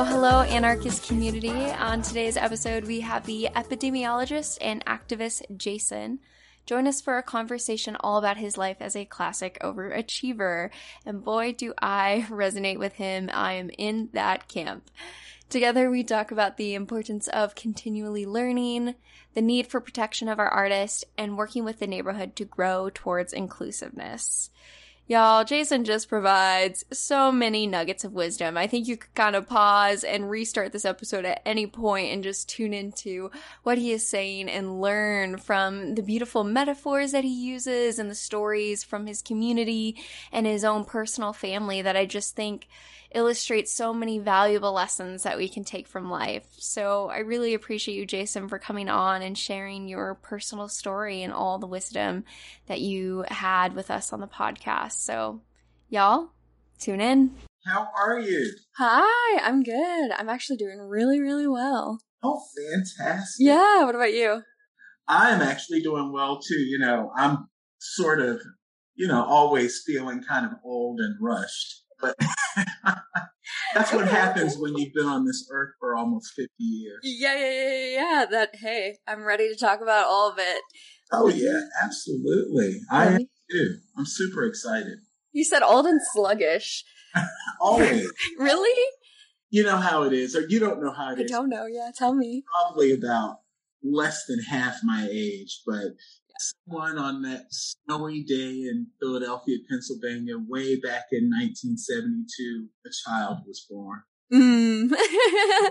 Hello, hello, anarchist community. On today's episode, we have the epidemiologist and activist Jason. Join us for a conversation all about his life as a classic overachiever. And boy, do I resonate with him. I am in that camp. Together, we talk about the importance of continually learning, the need for protection of our artists, and working with the neighborhood to grow towards inclusiveness. Y'all, Jason just provides so many nuggets of wisdom. I think you could kind of pause and restart this episode at any point and just tune into what he is saying and learn from the beautiful metaphors that he uses and the stories from his community and his own personal family that I just think illustrates so many valuable lessons that we can take from life. So I really appreciate you, Jason, for coming on and sharing your personal story and all the wisdom that you had with us on the podcast. So, y'all, tune in. How are you? Hi, I'm good. I'm actually doing really, really well. Oh, fantastic. Yeah, what about you? I'm actually doing well too. You know, I'm sort of, you know, always feeling kind of old and rushed but that's what happens when you've been on this earth for almost 50 years. Yeah, yeah, yeah, yeah. That, hey, I'm ready to talk about all of it. Oh, yeah, absolutely. I am too. I'm super excited. You said old and sluggish. Always. really? You know how it is, or you don't know how it I is. I don't know. Yeah, tell me. Probably about less than half my age, but someone on that snowy day in Philadelphia, Pennsylvania, way back in 1972, a child was born. Mm.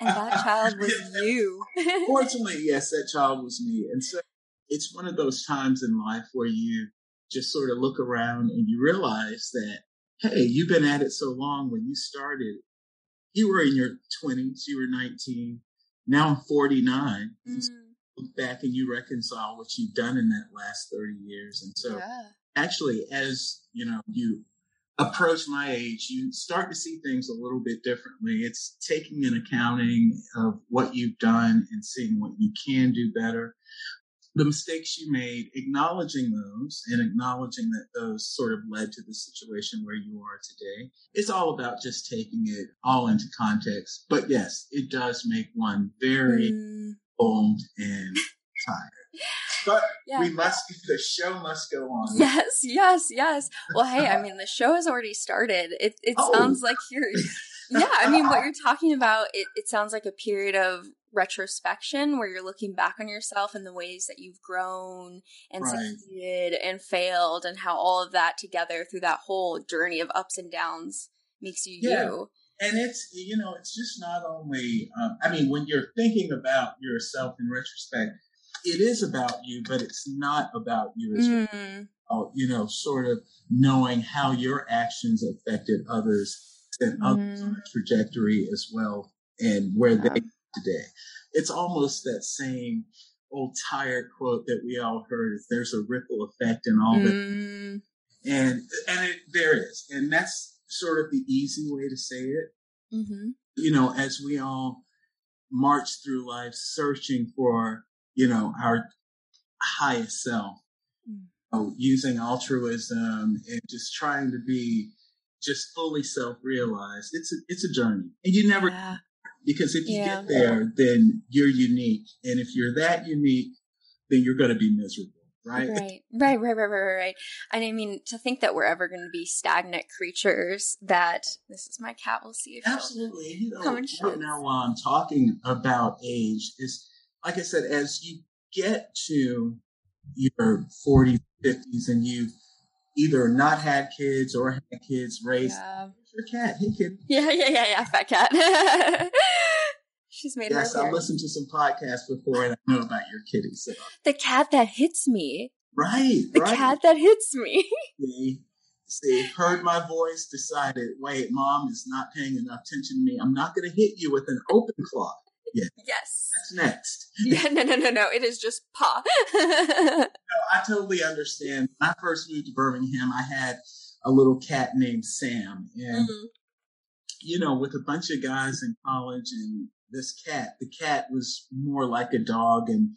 and that child was you. Fortunately, yes, that child was me. And so it's one of those times in life where you just sort of look around and you realize that, hey, you've been at it so long when you started. You were in your 20s, you were 19. Now I'm 49. Mm look back and you reconcile what you've done in that last 30 years. And so yeah. actually, as you know, you approach my age, you start to see things a little bit differently. It's taking an accounting of what you've done and seeing what you can do better. The mistakes you made, acknowledging those and acknowledging that those sort of led to the situation where you are today. It's all about just taking it all into context. But yes, it does make one very mm old and tired. But yeah. we must, the show must go on. Yes, yes, yes. Well, hey, I mean, the show has already started. It, it oh. sounds like you're, yeah, I mean, what you're talking about, it, it sounds like a period of retrospection where you're looking back on yourself and the ways that you've grown and right. succeeded and failed and how all of that together through that whole journey of ups and downs makes you yeah. you and it's you know it's just not only um, i mean when you're thinking about yourself in retrospect it is about you but it's not about you as mm. well. you know sort of knowing how your actions affected others and mm. others on a trajectory as well and where yeah. they today it's almost that same old tired quote that we all heard is there's a ripple effect in all mm. that and and it, there is and that's sort of the easy way to say it. Mm-hmm. You know, as we all march through life searching for, you know, our highest self, mm. know, using altruism and just trying to be just fully self-realized. It's a, it's a journey and you never, yeah. because if you yeah. get there, then you're unique. And if you're that unique, then you're going to be miserable right? Right, right, right, right, right, right. And I mean, to think that we're ever going to be stagnant creatures, that this is my cat. We'll see if absolutely. You know, right now, while I'm talking about age, is like I said, as you get to your 40s, 50s, and you've either not had kids or had kids raised. Yeah. Your cat, hey kid. Yeah, yeah, yeah, yeah, fat cat. She's made yes, her. Yes, I've listened to some podcasts before and I know about your kitty. So. The cat that hits me. Right. The right. cat that hits me. see, see, heard my voice, decided, wait, mom is not paying enough attention to me. I'm not going to hit you with an open claw. Yeah. Yes. That's next. yeah, no, no, no, no. It is just pa. no, I totally understand. When I first moved to Birmingham, I had a little cat named Sam. And, mm-hmm. you know, with a bunch of guys in college and this cat, the cat was more like a dog. And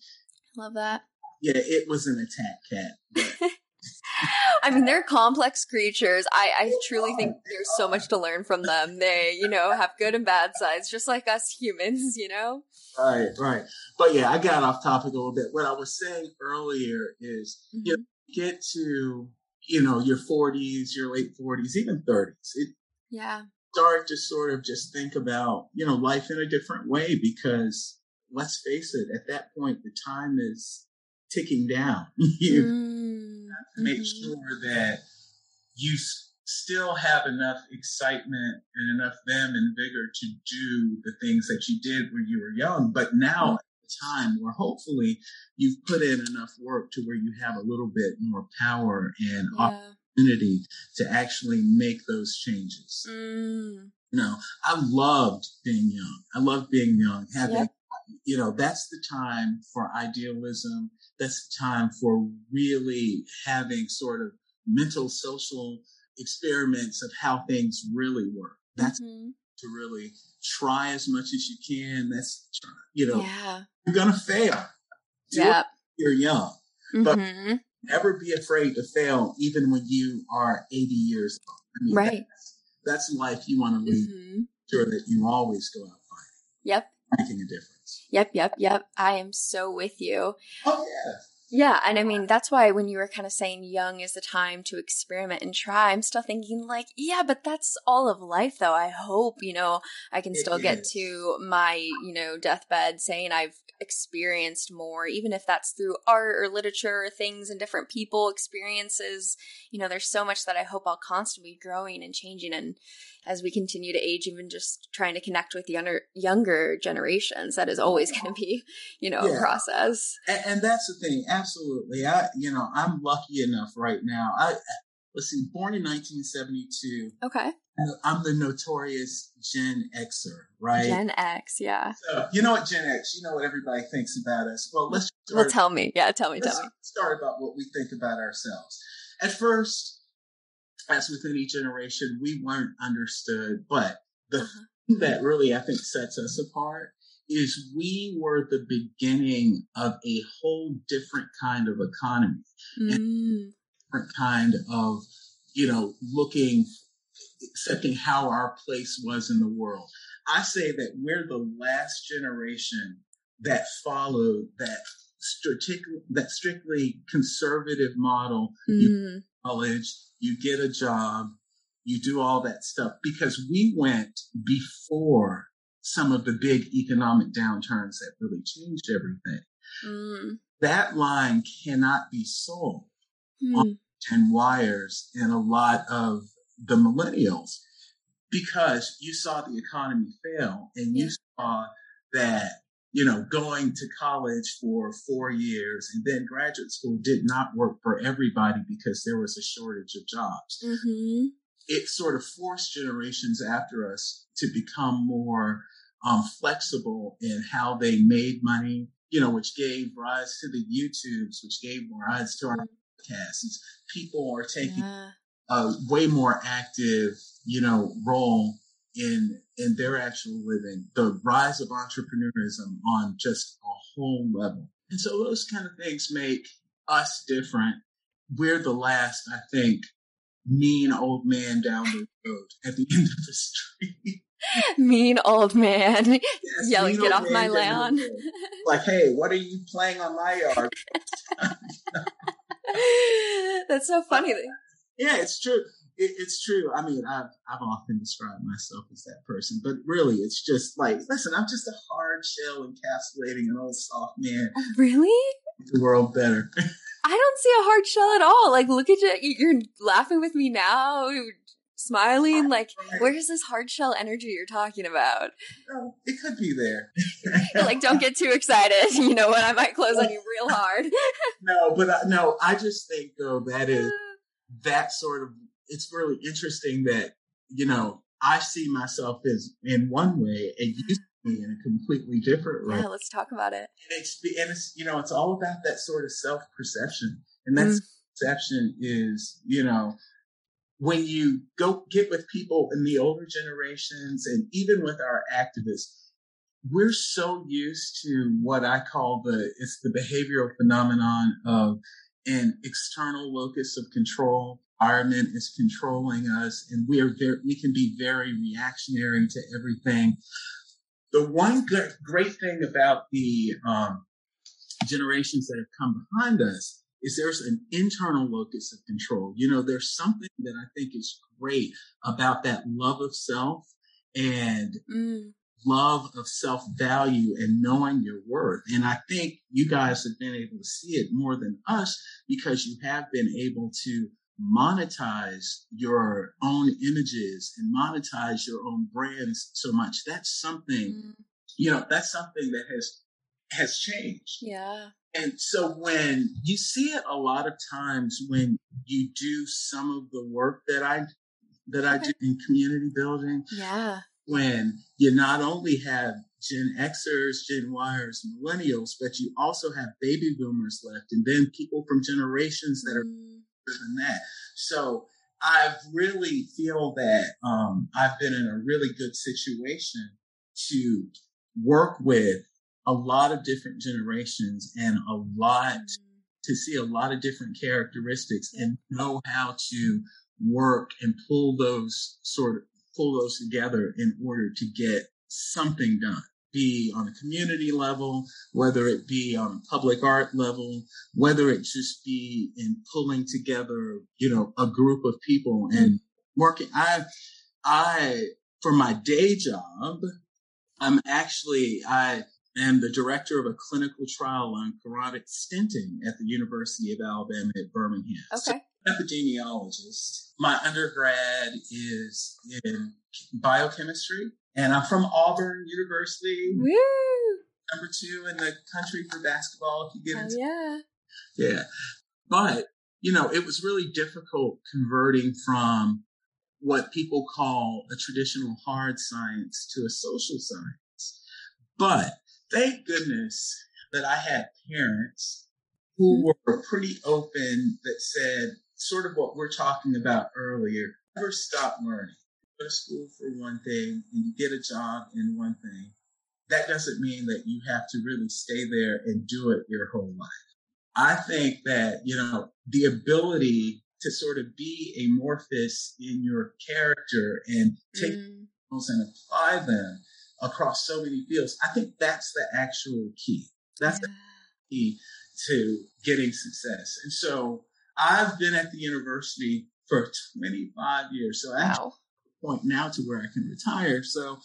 love that. Yeah, it was an attack cat. I mean, they're complex creatures. I, I truly think there's so much to learn from them. They, you know, have good and bad sides, just like us humans, you know? Right, right. But yeah, I got off topic a little bit. What I was saying earlier is mm-hmm. you get to, you know, your 40s, your late 40s, even 30s. It, yeah. Start to sort of just think about, you know, life in a different way because let's face it, at that point, the time is ticking down. you mm, have to make mm-hmm. sure that you still have enough excitement and enough vim and vigor to do the things that you did when you were young. But now mm-hmm. at the time where hopefully you've put in enough work to where you have a little bit more power and yeah. Opportunity to actually make those changes. Mm. You know, I loved being young. I loved being young, having yep you know, that's the time for idealism. That's the time for really having sort of mental social experiments of how things really work. That's mm-hmm. to really try as much as you can. That's, you know, yeah. you're going to fail. Yeah. You're young, mm-hmm. but never be afraid to fail, even when you are 80 years old. I mean, right. That's, that's life you want to lead. Mm-hmm. Sure that you always go out fighting. Yep. Making a difference. Yep, yep, yep. I am so with you. Oh, yeah. Yeah, and I mean that's why when you were kind of saying young is the time to experiment and try, I'm still thinking like, yeah, but that's all of life though. I hope, you know, I can still get to my, you know, deathbed saying I've experienced more, even if that's through art or literature or things and different people experiences. You know, there's so much that I hope I'll constantly be growing and changing and as we continue to age, even just trying to connect with younger younger generations, that is always going to be, you know, yeah. a process. And, and, that's the thing. Absolutely. I, you know, I'm lucky enough right now. I, uh, let's see, born in 1972. Okay. I'm the notorious Gen Xer, right? Gen X, yeah. So, you know what, Gen X, you know what everybody thinks about us. Well, let's start, well, tell me. Yeah, tell me, tell me. Start about what we think about ourselves. At first, as with any generation, we weren't understood. But the uh-huh. thing that really I think sets us apart is we were the beginning of a whole different kind of economy, mm. different kind of you know looking, accepting how our place was in the world. I say that we're the last generation that followed that strictly that strictly conservative model. Mm. You college, you get a job, you do all that stuff because we went before some of the big economic downturns that really changed everything. Mm. That line cannot be sold mm. on 10 wires and a lot of the millennials because you saw the economy fail and you saw that you know, going to college for four years and then graduate school did not work for everybody because there was a shortage of jobs. Mm-hmm. It sort of forced generations after us to become more um, flexible in how they made money, you know, which gave rise to the YouTubes, which gave rise to our podcasts. People are taking yeah. a way more active, you know, role in in their actual living, the rise of entrepreneurism on just a whole level. And so those kind of things make us different. We're the last, I think, mean old man down the road at the end of the street. mean old man yes, yelling, get off my lawn. Like, hey, what are you playing on my yard? That's so funny. yeah, it's true it, it's true. I mean, I've I've often described myself as that person, but really, it's just like, listen, I'm just a hard shell encapsulating an old soft man. Oh, really? the world better. I don't see a hard shell at all. Like, look at you. You're laughing with me now. Smiling. Like, where's this hard shell energy you're talking about? Oh, it could be there. like, don't get too excited. You know what? I might close on you real hard. no, but I, no, I just think though that is that sort of it's really interesting that, you know, I see myself as in one way and you see me in a completely different way. Yeah, let's talk about it. And it's and it's you know it's all about that sort of self perception, and that mm. perception is you know when you go get with people in the older generations, and even with our activists, we're so used to what I call the it's the behavioral phenomenon of an external locus of control environment is controlling us and we are very, we can be very reactionary to everything the one good, great thing about the um, generations that have come behind us is there's an internal locus of control. You know, there's something that I think is great about that love of self and mm. love of self value and knowing your worth. And I think you guys have been able to see it more than us because you have been able to monetize your own images and monetize your own brands so much. That's something, mm. you know, that's something that has has changed. Yeah. And so when you see it a lot of times when you do some of the work that I that I do in community building. Yeah. When you not only have Gen Xers, Gen Yers, millennials, but you also have baby boomers left and then people from generations that are mm than that. So I really feel that um, I've been in a really good situation to work with a lot of different generations and a lot mm. to see a lot of different characteristics and know how to work and pull those sort of pull those together in order to get something done be on a community level, whether it be on a public art level, whether it just be in pulling together, you know, a group of people and working. I, I, for my day job, I'm actually, I am the director of a clinical trial on carotid stenting at the University of Alabama at Birmingham. Okay. So, epidemiologist. My undergrad is in biochemistry and I'm from Auburn University. Woo! Number two in the country for basketball, if you get it. yeah. Yeah. But, you know, it was really difficult converting from what people call a traditional hard science to a social science. But thank goodness that I had parents who mm-hmm. were pretty open that said sort of what we're talking about earlier never stop learning to school for one thing and you get a job in one thing, that doesn't mean that you have to really stay there and do it your whole life. I think that, you know, the ability to sort of be amorphous in your character and take mm. and apply them across so many fields, I think that's the actual key. That's yeah. the key to getting success. And so I've been at the university for 25 years. So wow point now to where I can retire. So,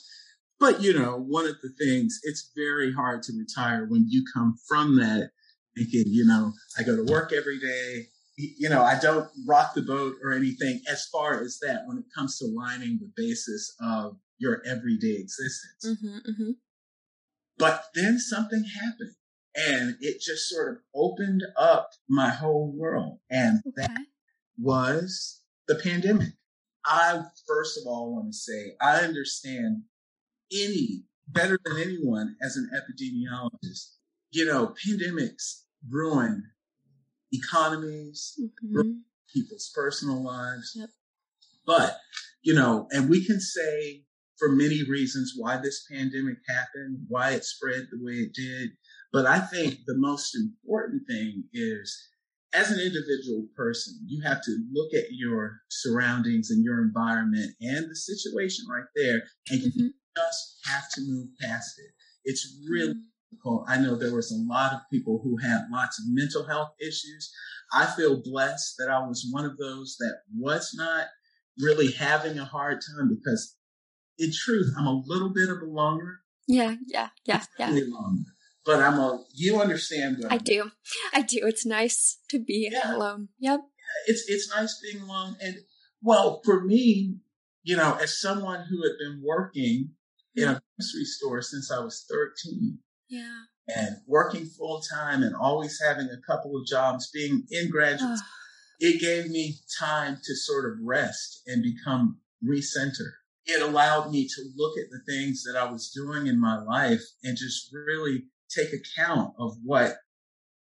but you know, one of the things, it's very hard to retire when you come from that thinking, you know, I go to work every day. You know, I don't rock the boat or anything as far as that when it comes to lining the basis of your everyday existence. Mm-hmm, mm-hmm. But then something happened and it just sort of opened up my whole world. And okay. that was the pandemic. I first of all want to say I understand any better than anyone as an epidemiologist. You know, pandemics ruin economies, mm-hmm. ruin people's personal lives. Yep. But, you know, and we can say for many reasons why this pandemic happened, why it spread the way it did. But I think the most important thing is as an individual person, you have to look at your surroundings and your environment and the situation right there, and mm-hmm. you just have to move past it. It's really mm-hmm. difficult. I know there was a lot of people who had lots of mental health issues. I feel blessed that I was one of those that was not really having a hard time because in truth, I'm a little bit of a loner. Yeah, yeah, yeah, yeah. Really loner but I'm a. You understand? I do. I do. It's nice to be yeah. alone. Yep. It's it's nice being alone, and well, for me, you know, as someone who had been working in a hmm. grocery store since I was 13. Yeah. And working full time and always having a couple of jobs, being in graduate, it gave me time to sort of rest and become recentered. it allowed me to look at the things that I was doing in my life and just really take account of what,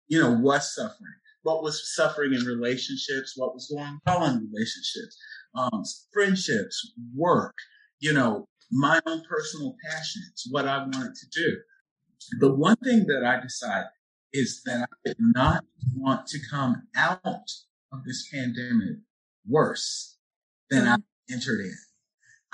you know, was suffering, what was suffering in relationships, what was going on in relationships, um, friendships, work, you know, my own personal passions, what I wanted to do. The one thing that I decided is that I did not want to come out of this pandemic worse than mm-hmm. I entered in.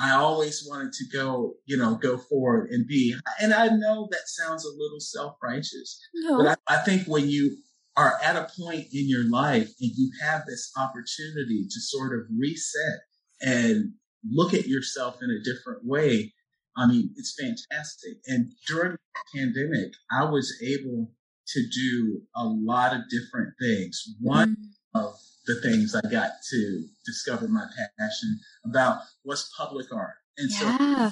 I always wanted to go, you know, go forward and be. And I know that sounds a little self righteous, no. but I, I think when you are at a point in your life and you have this opportunity to sort of reset and look at yourself in a different way, I mean, it's fantastic. And during the pandemic, I was able to do a lot of different things. One mm. of the things I got to discover my passion about was public art. And yeah.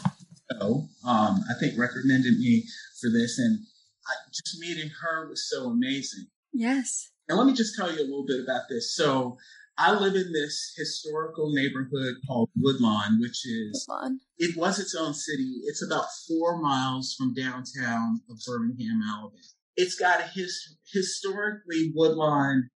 so, um, I think recommended me for this and I, just meeting her was so amazing. Yes. And let me just tell you a little bit about this. So I live in this historical neighborhood called Woodlawn, which is, Woodlawn. it was its own city. It's about four miles from downtown of Birmingham, Alabama. It's got a his, historically Woodlawn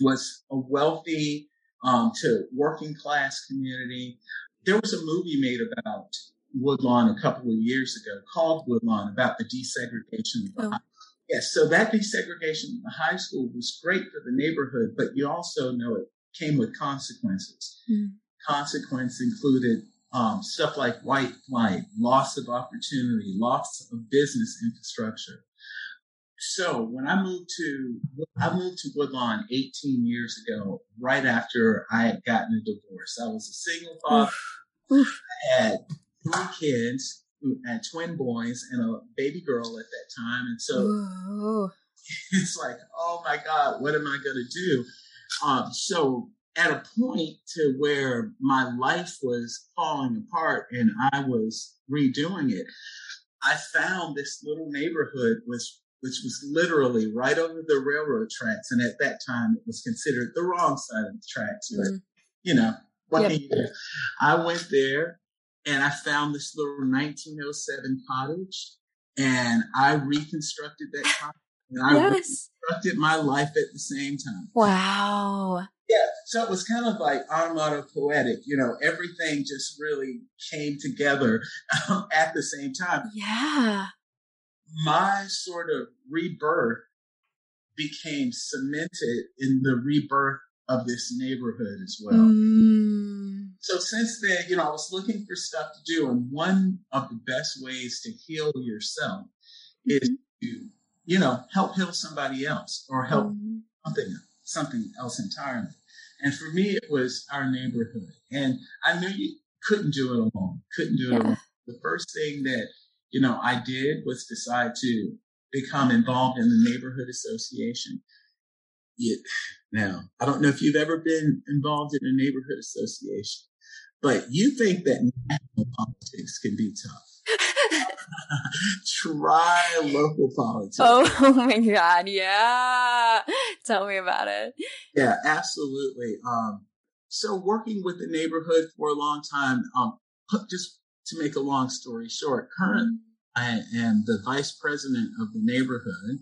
was a wealthy um, to working class community. There was a movie made about Woodlawn a couple of years ago called Woodlawn about the desegregation of the oh. high Yes, so that desegregation of the high school was great for the neighborhood, but you also know it came with consequences. Mm. Consequence included um, stuff like white flight, loss of opportunity, loss of business infrastructure. So when I moved to, I moved to Woodlawn 18 years ago, right after I had gotten a divorce. I was a single father. I had three kids who had twin boys and a baby girl at that time. And so Whoa. it's like, oh my God, what am I going to do? Um, so at a point to where my life was falling apart and I was redoing it, I found this little neighborhood was which was literally right over the railroad tracks. And at that time, it was considered the wrong side of the tracks. But, mm. you know, what yep. can you do? I went there and I found this little 1907 cottage and I reconstructed that cottage. And I yes. reconstructed my life at the same time. Wow. Yeah. So it was kind of like poetic. You know, everything just really came together um, at the same time. Yeah my sort of rebirth became cemented in the rebirth of this neighborhood as well. Mm. So since then, you know, I was looking for stuff to do, and one of the best ways to heal yourself mm-hmm. is to, you know, help heal somebody else or help mm. something something else entirely. And for me, it was our neighborhood, and I knew you couldn't do it alone. Couldn't do it yeah. alone. The first thing that you know, I did was decide to become involved in the neighborhood association. It, now, I don't know if you've ever been involved in a neighborhood association, but you think that national politics can be tough. Try local politics. Oh, oh, my God. Yeah. Tell me about it. Yeah, absolutely. Um, so working with the neighborhood for a long time, um, just to make a long story short, current I am the vice president of the neighborhood.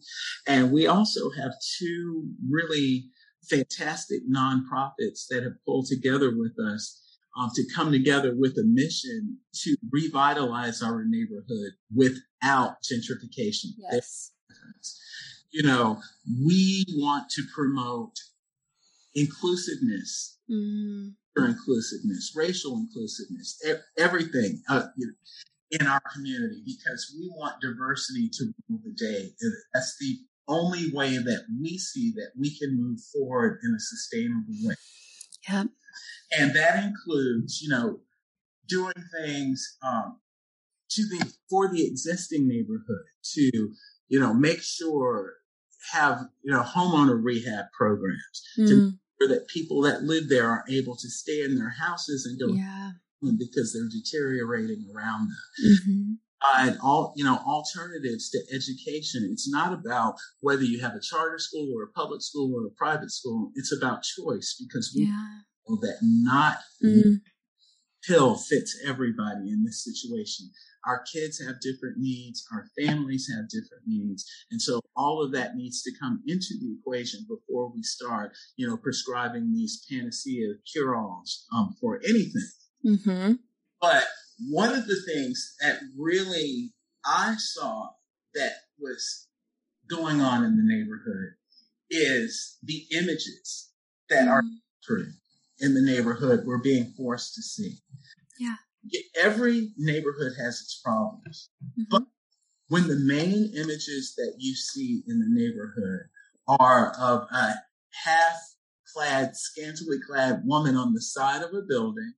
And we also have two really fantastic nonprofits that have pulled together with us um, to come together with a mission to revitalize our neighborhood without gentrification. Yes. You know, we want to promote inclusiveness, mm inclusiveness, racial inclusiveness, everything. Uh, you know, in our community because we want diversity to rule the day. That's the only way that we see that we can move forward in a sustainable way. Yeah. And that includes, you know, doing things um, to the for the existing neighborhood to, you know, make sure have you know homeowner rehab programs mm. to that people that live there are able to stay in their houses and go yeah because they're deteriorating around them. Mm-hmm. Uh, and all you know alternatives to education it's not about whether you have a charter school or a public school or a private school it's about choice because we yeah. know that not mm. Pill fits everybody in this situation. Our kids have different needs. Our families have different needs. And so all of that needs to come into the equation before we start, you know, prescribing these panacea cure-alls um, for anything. Mm-hmm. But one of the things that really I saw that was going on in the neighborhood is the images that mm-hmm. are true in the neighborhood we're being forced to see. Yeah. Every neighborhood has its problems. Mm-hmm. But when the main images that you see in the neighborhood are of a half clad, scantily clad woman on the side of a building,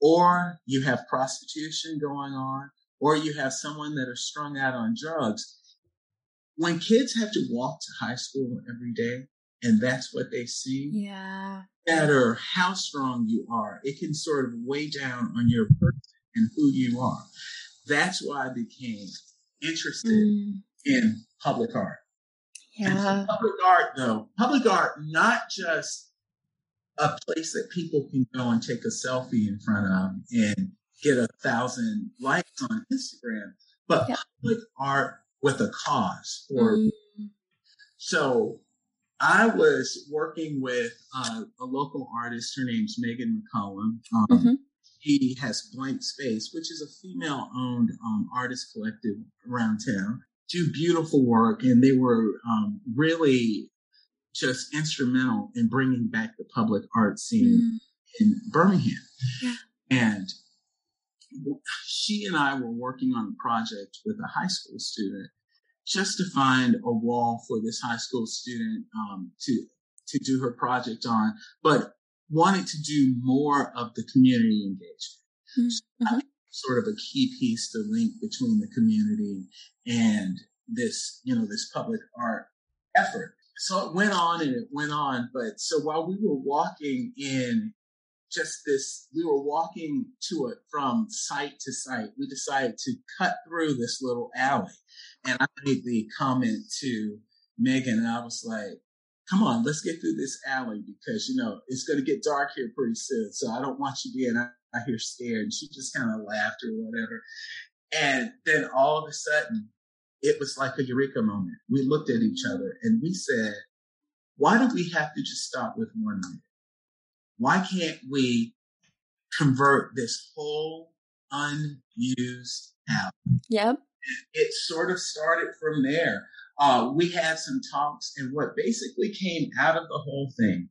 or you have prostitution going on, or you have someone that are strung out on drugs. When kids have to walk to high school every day, and that's what they see. Yeah. Matter how strong you are, it can sort of weigh down on your person and who you are. That's why I became interested mm. in public art. Yeah. public art, though, public art, not just a place that people can go and take a selfie in front of and get a thousand likes on Instagram, but yeah. public art with a cause. Or mm. so I was working with uh, a local artist. Her name's Megan McCollum. Um, mm-hmm. He has Blank Space, which is a female owned um, artist collective around town. Do beautiful work, and they were um, really just instrumental in bringing back the public art scene mm. in Birmingham. Yeah. And she and I were working on a project with a high school student just to find a wall for this high school student um, to to do her project on, but wanted to do more of the community engagement. Mm-hmm. So sort of a key piece to link between the community and this, you know, this public art effort. So it went on and it went on. But so while we were walking in just this, we were walking to it from site to site, we decided to cut through this little alley. And I made the comment to Megan, and I was like, come on, let's get through this alley because, you know, it's going to get dark here pretty soon. So I don't want you being out here scared. And she just kind of laughed or whatever. And then all of a sudden, it was like a eureka moment. We looked at each other and we said, why do we have to just stop with one minute? Why can't we convert this whole unused alley? Yep. It sort of started from there uh, we had some talks, and what basically came out of the whole thing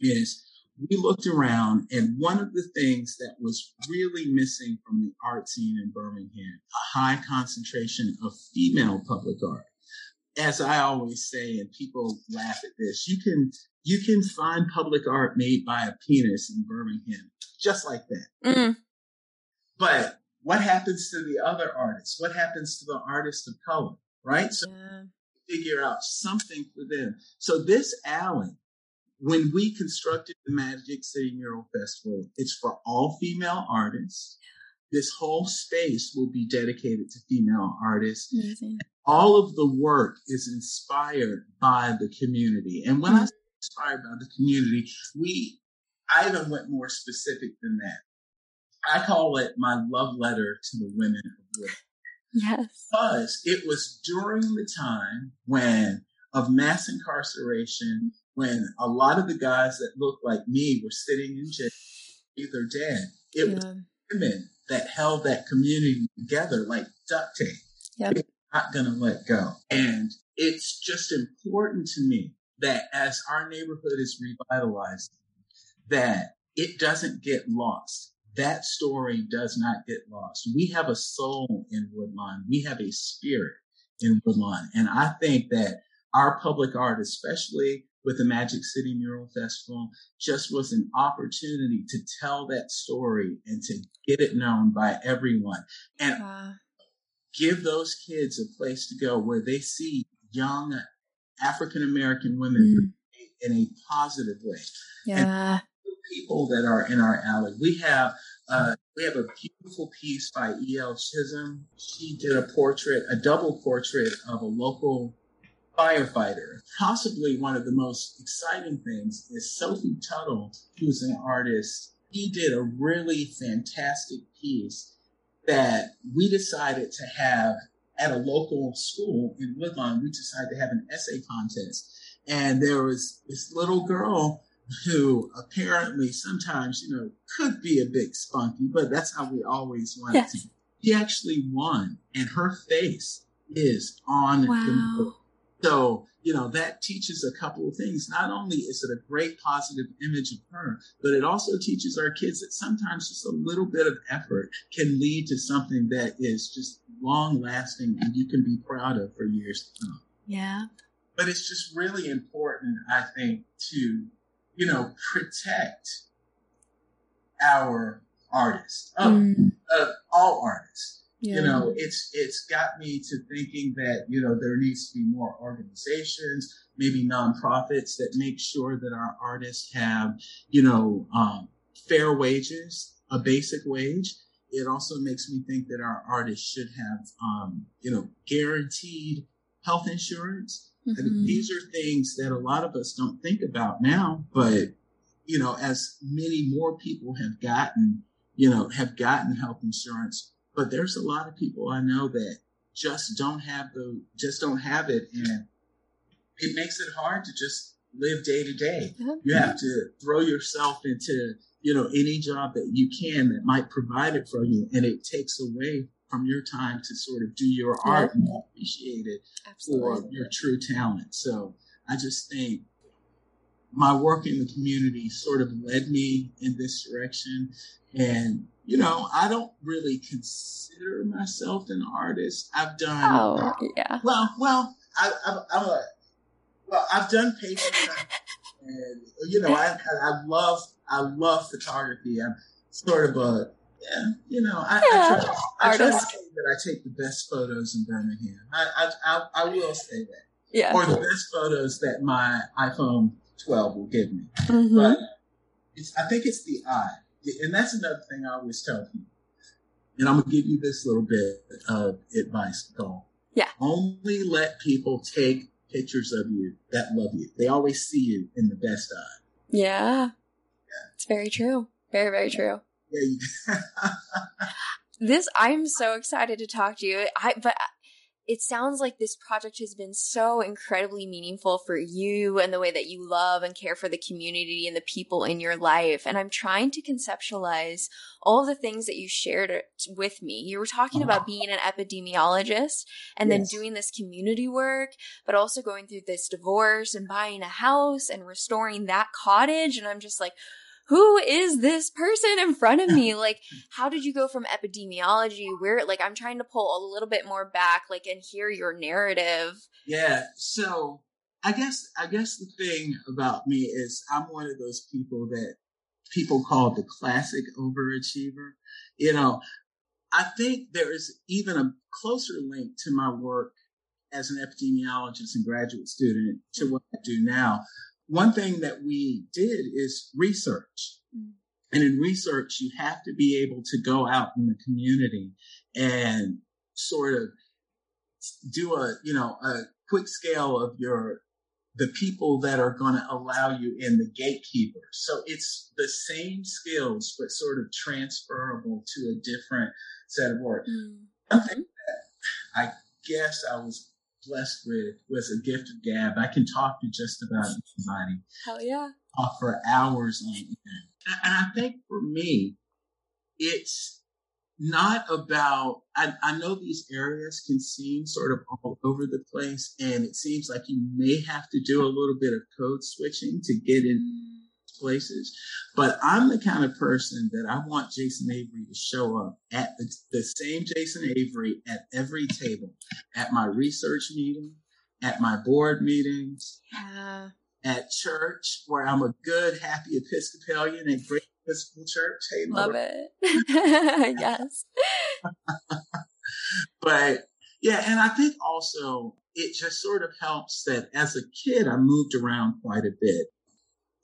is we looked around, and one of the things that was really missing from the art scene in Birmingham, a high concentration of female public art. As I always say, and people laugh at this, you can you can find public art made by a penis in Birmingham, just like that. Mm. But what happens to the other artists? What happens to the artists of color? right? So yeah. figure out something for them. So this alley, when we constructed the Magic City Mural Festival, it's for all female artists. This whole space will be dedicated to female artists. Amazing. All of the work is inspired by the community. And when mm-hmm. I say inspired by the community, we, I even went more specific than that. I call it my love letter to the women of wood. Yes. Because it was during the time when of mass incarceration, when a lot of the guys that looked like me were sitting in jail, either dead. It yeah. was women that held that community together like duct tape. Yep. Not gonna let go. And it's just important to me that as our neighborhood is revitalized, that it doesn't get lost that story does not get lost. We have a soul in Woodlawn. We have a spirit in Woodlawn. And I think that our public art, especially with the Magic City Mural Festival, just was an opportunity to tell that story and to get it known by everyone. And give those kids a place to go where they see young African American women mm. in a positive way. Yeah. And people that are in our alley. We have uh, we have a beautiful piece by E.L. Chisholm. She did a portrait, a double portrait of a local firefighter. Possibly one of the most exciting things is Sophie Tuttle, who's an artist he did a really fantastic piece that we decided to have at a local school in Woodlawn. We decided to have an essay contest. And there was this little girl who apparently sometimes, you know, could be a bit spunky, but that's how we always wanted yes. to. She actually won, and her face is on wow. the book. So, you know, that teaches a couple of things. Not only is it a great positive image of her, but it also teaches our kids that sometimes just a little bit of effort can lead to something that is just long lasting and you can be proud of for years to come. Yeah. But it's just really important, I think, to, you know, protect our artists, of, mm. of all artists. Yeah. You know, it's it's got me to thinking that you know there needs to be more organizations, maybe nonprofits that make sure that our artists have you know um, fair wages, a basic wage. It also makes me think that our artists should have um, you know guaranteed health insurance. Mm-hmm. I mean, these are things that a lot of us don't think about now, but you know, as many more people have gotten, you know, have gotten health insurance, but there's a lot of people I know that just don't have the, just don't have it. And it makes it hard to just live day to day. You have to throw yourself into, you know, any job that you can that might provide it for you. And it takes away from your time to sort of do your yeah. art and appreciate it Absolutely. for your true talent. So I just think my work in the community sort of led me in this direction. And you know, I don't really consider myself an artist. I've done. Oh, yeah. Well, well, I, am a. Well, I've done papers, and you know, I, I love, I love photography. I'm sort of a, yeah, you know, I, yeah. I, try, I try to say that I take the best photos in Birmingham. I, I, I, I will say that. Yeah. Or the best photos that my iPhone 12 will give me. Mm-hmm. But it's, I think it's the eye and that's another thing I always tell people. And I'm gonna give you this little bit of advice, Nicole. Yeah. Only let people take pictures of you that love you. They always see you in the best eye. Yeah. Yeah. It's very true. Very, very true. Yeah. this I'm so excited to talk to you. I but it sounds like this project has been so incredibly meaningful for you and the way that you love and care for the community and the people in your life. And I'm trying to conceptualize all the things that you shared with me. You were talking about uh-huh. being an epidemiologist and yes. then doing this community work, but also going through this divorce and buying a house and restoring that cottage. And I'm just like, who is this person in front of me? Like, how did you go from epidemiology? Where, like, I'm trying to pull a little bit more back, like, and hear your narrative. Yeah. So I guess, I guess the thing about me is I'm one of those people that people call the classic overachiever. You know, I think there is even a closer link to my work as an epidemiologist and graduate student to mm. what I do now one thing that we did is research. Mm. And in research, you have to be able to go out in the community and sort of do a, you know, a quick scale of your, the people that are going to allow you in the gatekeepers. So it's the same skills, but sort of transferable to a different set of work. Mm-hmm. I guess I was blessed with was a gift of gab. I can talk to just about anybody. Hell yeah. Talk for hours on end. And I think for me, it's not about, I, I know these areas can seem sort of all over the place, and it seems like you may have to do a little bit of code switching to get in mm places. But I'm the kind of person that I want Jason Avery to show up at the, the same Jason Avery at every table, at my research meeting, at my board meetings, yeah. at church, where I'm a good, happy Episcopalian at Grace Episcopal Church. Hey, Love it. yes. but yeah, and I think also it just sort of helps that as a kid, I moved around quite a bit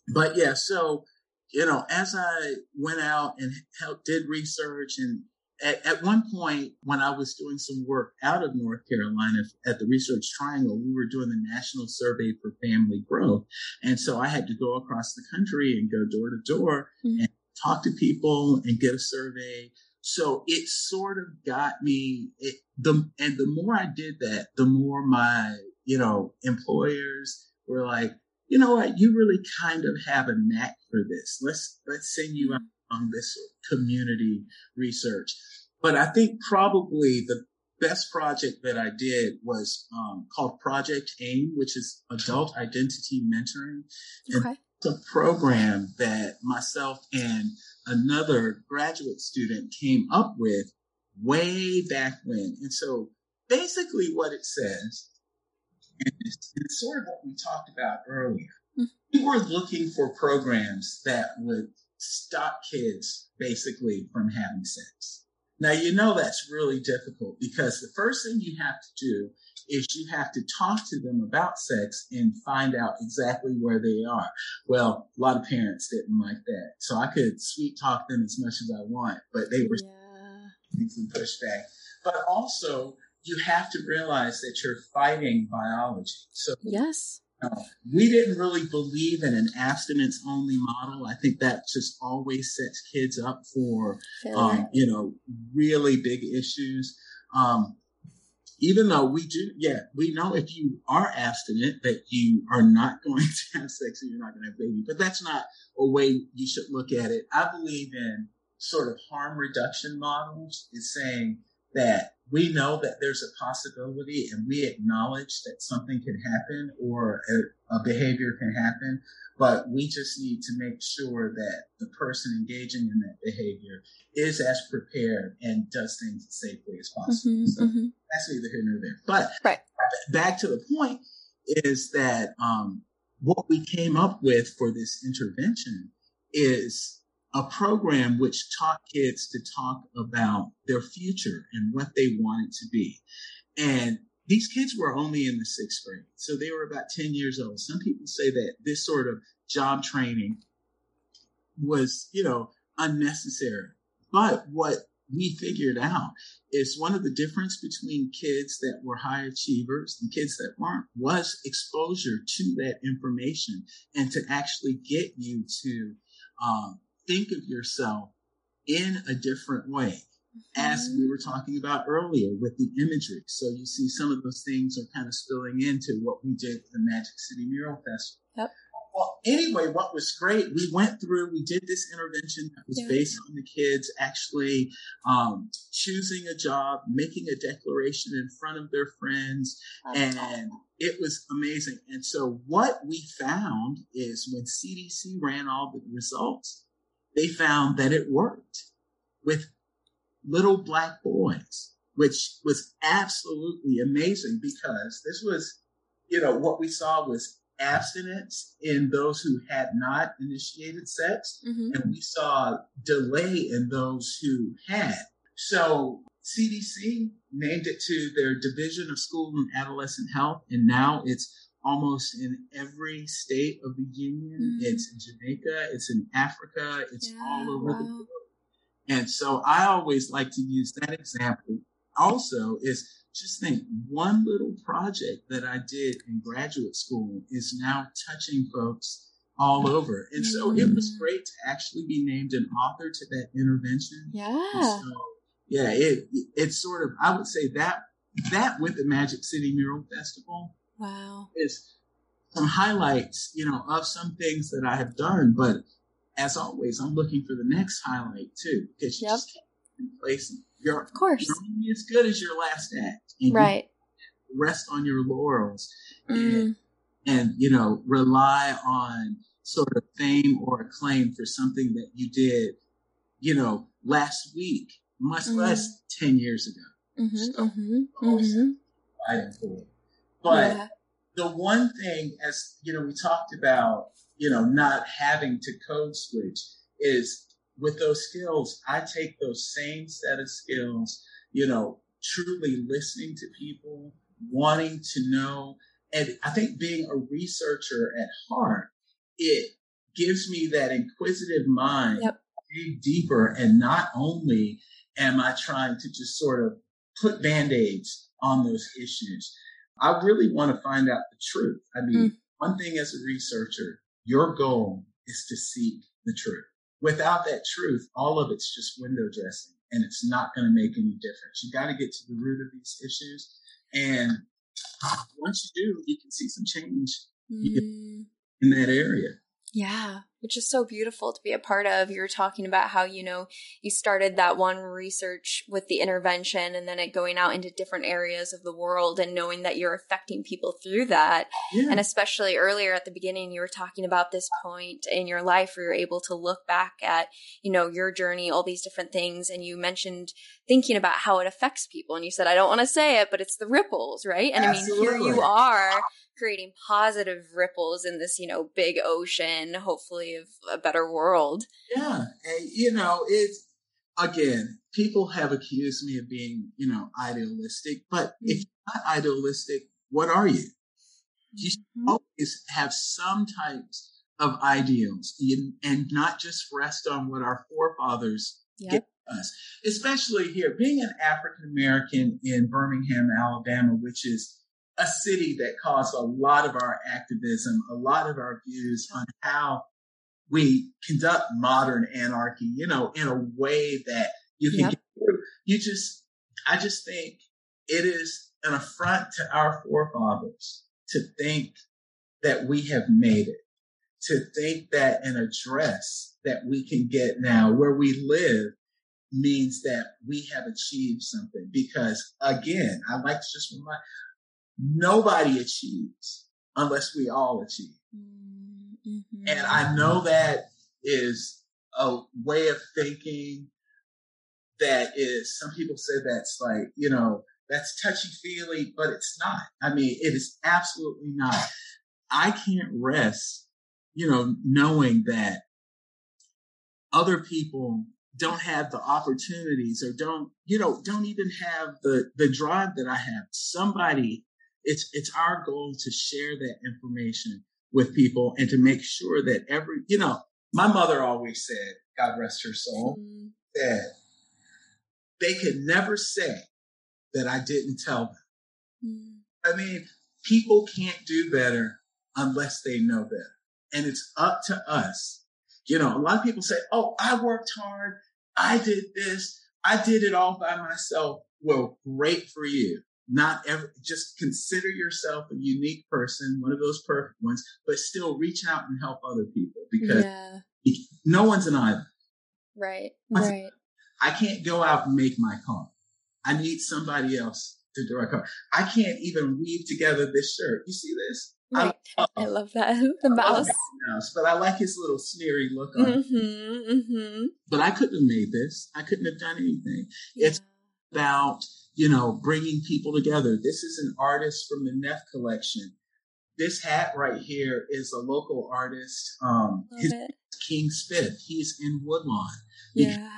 but yeah, so you know, as I went out and helped, did research and at, at, one point when I was doing some work out of North Carolina at the Research Triangle, we were doing the National Survey for Family Growth. And so I had to go across the country and go door to door mm-hmm. and talk to people and get a survey. So it sort of got me it, the, and the more I did that, the more my, you know, employers were like, you know what, you really kind of have a knack for this. Let's, let's send you on this community research. But I think probably the best project that I did was um, called Project AIM, which is Adult Identity Mentoring. Okay. It's a program that myself and another graduate student came up with way back when. And so basically what it says is, it's sort of what we talked about earlier. Mm-hmm. We were looking for programs that would stop kids basically from having sex. Now, you know that's really difficult because the first thing you have to do is you have to talk to them about sex and find out exactly where they are. Well, a lot of parents didn't like that. So I could sweet talk them as much as I want, but they were yeah. some pushback. But also, you have to realize that you're fighting biology. So yes, we didn't really believe in an abstinence only model. I think that just always sets kids up for, um, you know, really big issues. Um, even though we do, yeah, we know if you are abstinent that you are not going to have sex and you're not going to have baby, but that's not a way you should look at it. I believe in sort of harm reduction models is saying that we know that there's a possibility and we acknowledge that something can happen or a, a, behavior can happen, but we just need to make sure that the person engaging in that behavior is as prepared and does things as safely as possible. Mm-hmm, so mm-hmm. that's neither here nor there. But right. back to the point is that um, what we came up with for this intervention is a program which taught kids to talk about their future and what they wanted to be. And these kids were only in the sixth grade. So they were about 10 years old. Some people say that this sort of job training was, you know, unnecessary. But what we figured out is one of the difference between kids that were high achievers and kids that weren't was exposure to that information and to actually get you to um, think of yourself in a different way. As mm-hmm. we were talking about earlier with the imagery. So you see some of those things are kind of spilling into what we did with the Magic City Mural Festival. Yep. Well, anyway, what was great, we went through, we did this intervention that was yeah. based on the kids actually um, choosing a job, making a declaration in front of their friends, and awesome. it was amazing. And so what we found is when CDC ran all the results, they found that it worked with little black boys, which was absolutely amazing because this was, you know, what we saw was abstinence in those who had not initiated sex, mm-hmm. and we saw delay in those who had. So CDC named it to their Division of School and Adolescent Health, and now it's almost in every state of the union. Mm-hmm. It's in Jamaica, it's in Africa, it's yeah, all over wow. the world. And so I always like to use that example. Also, is just think one little project that I did in graduate school is now touching folks all over. And so mm-hmm. it was mm. great to actually be named an author to that intervention. Yeah. So, yeah, it, it it's sort of I would say that that with the Magic City Mural Festival Wow. Is some highlights, you know, of some things that I have done. But as always, I'm looking for the next highlight too, because you yep. just can't in place. You're, of course. You're only as good as your last act. right. rest on your laurels mm. and, and, you know, rely on sort of fame or acclaim for something that you did, you know, last week, much mm. less 10 years ago. Mm-hmm, so, mm-hmm, mm-hmm. But yeah. the one thing, as you know, we talked about, you know, not having to code switch is with those skills, I take those same set of skills, you know, truly listening to people, wanting to know. And I think being a researcher at heart, it gives me that inquisitive mind, yep. dig deeper. And not only am I trying to just sort of put band aids on those issues, I really want to find out the truth. I mean, mm. one thing as a researcher, your goal is to seek the truth. without that truth, all of it's just window dressing and it's not going to make any difference. You got to get to the root of these issues. And once you do, you can see some change mm. in that area. Yeah, which is so beautiful to be a part of. You were talking about how, you know, you started that one research with the intervention and then it going out into different areas of the world and knowing that you're affecting people through that. Yeah. And especially earlier at the beginning, you were talking about this point in your life where you're able to look back at, you know, your journey, all these different things. And you mentioned thinking about how it affects people. And you said, I don't want to say it, but it's the ripples, right? And Absolutely. I mean, here you are creating positive ripples in this, you know, big ocean, hopefully of a better world. Yeah. And, you know, it's, again, people have accused me of being, you know, idealistic, but mm-hmm. if you're not idealistic, what are you? You mm-hmm. always have some types of ideals and not just rest on what our forefathers yep. gave us. Especially here, being an African American in Birmingham, Alabama, which is a city that caused a lot of our activism, a lot of our views on how we conduct modern anarchy, you know, in a way that you can yep. get through. You just, I just think it is an affront to our forefathers to think that we have made it, to think that an address that we can get now where we live means that we have achieved something. Because again, I like to just remind, nobody achieves unless we all achieve. Mm-hmm. And I know that is a way of thinking that is, some people say that's like, you know, that's touchy feely, but it's not. I mean, it is absolutely not. I can't rest, you know, knowing that other people don't have the opportunities or don't, you know, don't even have the, the drive that I have. Somebody it's it's our goal to share that information with people and to make sure that every you know my mother always said god rest her soul mm-hmm. that they could never say that i didn't tell them. Mm-hmm. i mean people can't do better unless they know better. And it's up to us. You know a lot of people say oh i worked hard. I did this. I did it all by myself. Well great for you not ever just consider yourself a unique person, one of those perfect ones, but still reach out and help other people because yeah. no one's an island. Right. Right. I can't go out and make my car. I need somebody else to do my car. I can't even weave together this shirt. You see this? Right. I, I love that. The mouse. mouse. But I like his little sneery look on mm-hmm, mm-hmm. But I couldn't have made this. I couldn't have done anything. Yeah. It's about you know, bringing people together. This is an artist from the Neff collection. This hat right here is a local artist. Um, his King Spiff. He's in Woodlawn. Yeah.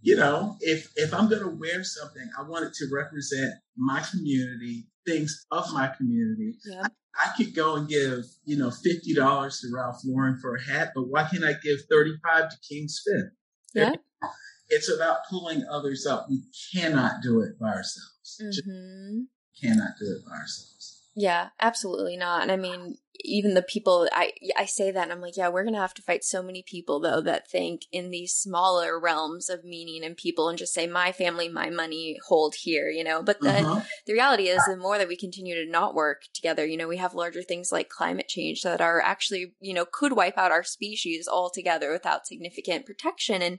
You know, if if I'm going to wear something, I want it to represent my community, things of my community. Yeah. I, I could go and give, you know, fifty dollars to Ralph Lauren for a hat, but why can't I give thirty-five to King Spiff? Yeah. It's about pulling others up. We cannot do it by ourselves. Mm-hmm. Cannot do it by ourselves. Yeah, absolutely not. And I mean, even the people I I say that and I'm like, yeah, we're gonna have to fight so many people though that think in these smaller realms of meaning and people and just say my family, my money, hold here, you know. But the uh-huh. the reality is, the more that we continue to not work together, you know, we have larger things like climate change that are actually, you know, could wipe out our species altogether without significant protection and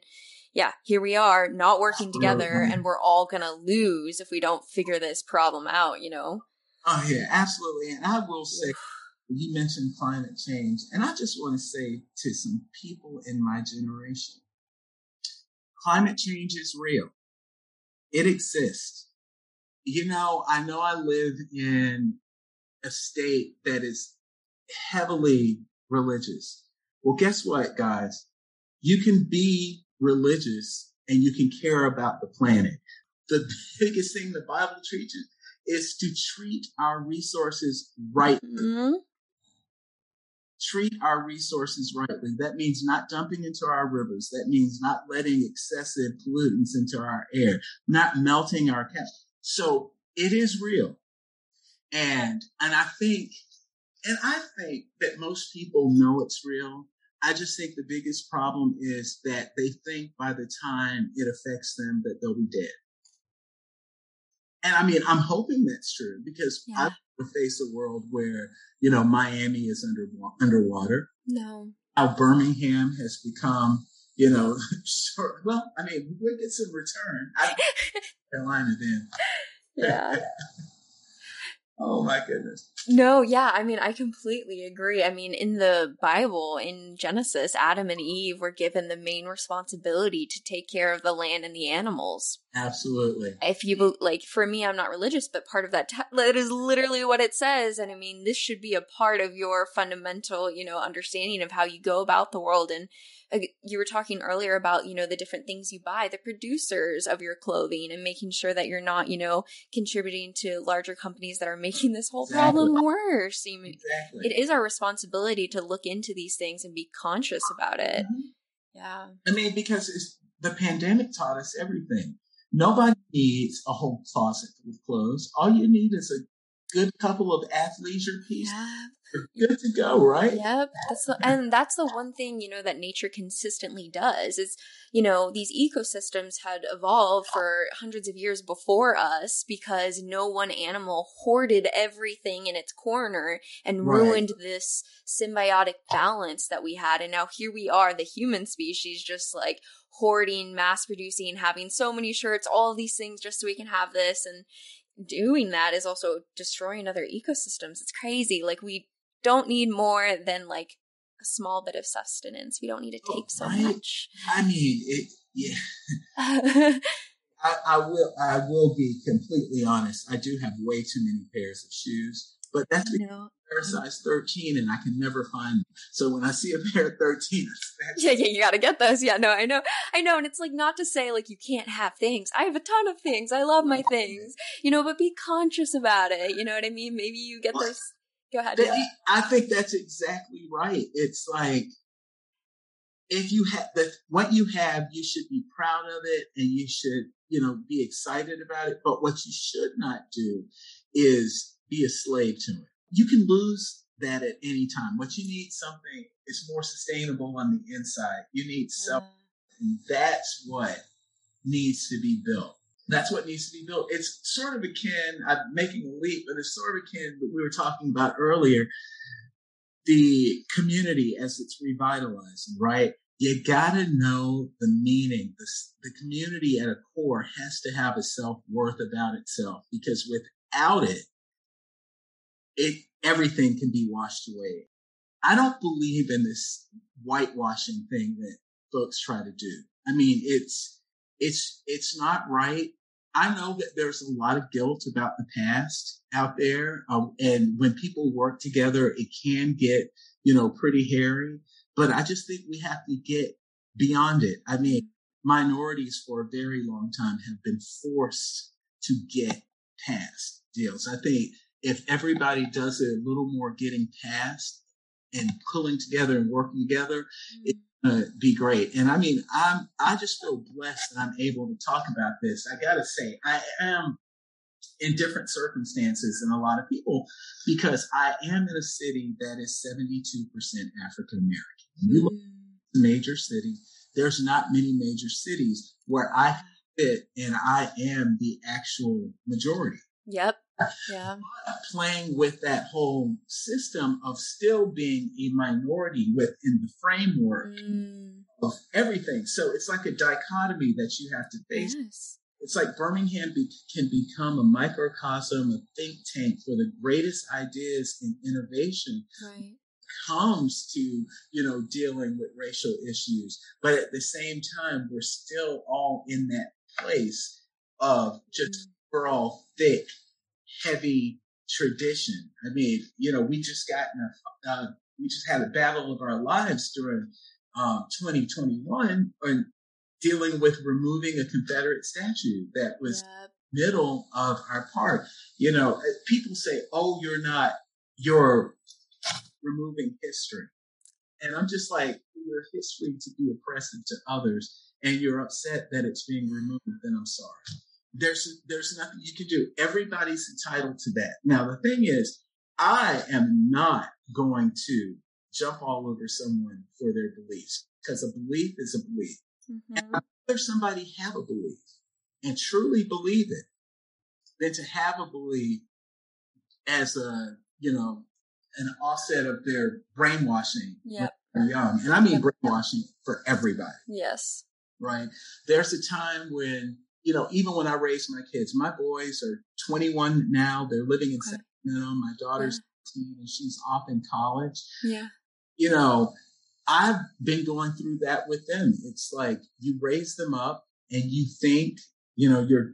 yeah, here we are not working together and we're all going to lose if we don't figure this problem out, you know? Oh, yeah, absolutely. And I will say, you mentioned climate change, and I just want to say to some people in my generation climate change is real, it exists. You know, I know I live in a state that is heavily religious. Well, guess what, guys? You can be religious and you can care about the planet. The biggest thing the Bible teaches is to treat our resources rightly. Mm-hmm. Treat our resources rightly. That means not dumping into our rivers. That means not letting excessive pollutants into our air, not melting our cap. So it is real. And, and I think, and I think that most people know it's real. I just think the biggest problem is that they think by the time it affects them that they'll be dead. And I mean, I'm hoping that's true because yeah. I face a world where, you know, Miami is under, underwater. No. How Birmingham has become, you know, sure. Well, I mean, we get some return. I, Carolina then. Yeah. Oh my goodness. No, yeah, I mean, I completely agree. I mean, in the Bible, in Genesis, Adam and Eve were given the main responsibility to take care of the land and the animals. Absolutely. If you like, for me, I'm not religious, but part of that, t- that is literally what it says. And I mean, this should be a part of your fundamental, you know, understanding of how you go about the world and you were talking earlier about you know the different things you buy the producers of your clothing and making sure that you're not you know contributing to larger companies that are making this whole exactly. problem worse exactly. it is our responsibility to look into these things and be conscious about it mm-hmm. yeah i mean because the pandemic taught us everything nobody needs a whole closet of clothes all you need is a good couple of athleisure pieces yeah good to go, right? Yep. That's the, and that's the one thing, you know, that nature consistently does is, you know, these ecosystems had evolved for hundreds of years before us because no one animal hoarded everything in its corner and right. ruined this symbiotic balance that we had. And now here we are, the human species, just like hoarding, mass producing, having so many shirts, all these things just so we can have this. And doing that is also destroying other ecosystems. It's crazy. Like we don't need more than like a small bit of sustenance. We don't need to take so right? much. I mean, it. Yeah. I, I will. I will be completely honest. I do have way too many pairs of shoes, but that's because they're size 13 and I can never find them. So when I see a pair of 13, yeah, yeah, you gotta get those. Yeah, no, I know, I know. And it's like not to say like you can't have things. I have a ton of things. I love my things, you know, but be conscious about it. You know what I mean? Maybe you get those Go ahead. Yeah. I think that's exactly right. It's like if you have what you have, you should be proud of it and you should, you know, be excited about it. But what you should not do is be a slave to it. You can lose that at any time. What you need something is more sustainable on the inside. You need hmm. self, that's what needs to be built. That's what needs to be built. It's sort of akin, I'm making a leap, but it's sort of akin what we were talking about earlier. The community as it's revitalizing, right? You gotta know the meaning. The, the community at a core has to have a self worth about itself because without it, it, everything can be washed away. I don't believe in this whitewashing thing that folks try to do. I mean, it's, it's, it's not right. I know that there's a lot of guilt about the past out there. Um, and when people work together, it can get, you know, pretty hairy, but I just think we have to get beyond it. I mean, minorities for a very long time have been forced to get past deals. I think if everybody does a little more getting past and pulling together and working together, it uh, be great. And I mean, I'm, I just feel blessed that I'm able to talk about this. I gotta say, I am in different circumstances than a lot of people because I am in a city that is 72% African American. You look at major city, there's not many major cities where I fit and I am the actual majority. Yep. Yeah. Playing with that whole system of still being a minority within the framework mm. of everything. So it's like a dichotomy that you have to face. Yes. It's like Birmingham be- can become a microcosm, a think tank for the greatest ideas in innovation. Right. Comes to, you know, dealing with racial issues. But at the same time, we're still all in that place of just, mm. we're all thick heavy tradition. I mean, you know, we just got in a, uh, we just had a battle of our lives during um, 2021 and dealing with removing a Confederate statue that was yep. middle of our park. You know, uh, people say, "Oh, you're not, you're removing history," and I'm just like, "Your history to be oppressive to others, and you're upset that it's being removed." Then I'm sorry there's there's nothing you can do. Everybody's entitled to that. Now the thing is, I am not going to jump all over someone for their beliefs because a belief is a belief. Mm-hmm. I'd rather somebody have a belief and truly believe it than to have a belief as a, you know, an offset of their brainwashing yep. when they're young. And I mean brainwashing for everybody. Yes. Right. There's a time when, you know, even when I raised my kids, my boys are 21 now. They're living in okay. Sacramento. My daughter's yeah. 18 and she's off in college. Yeah. You know, I've been going through that with them. It's like you raise them up and you think, you know, you're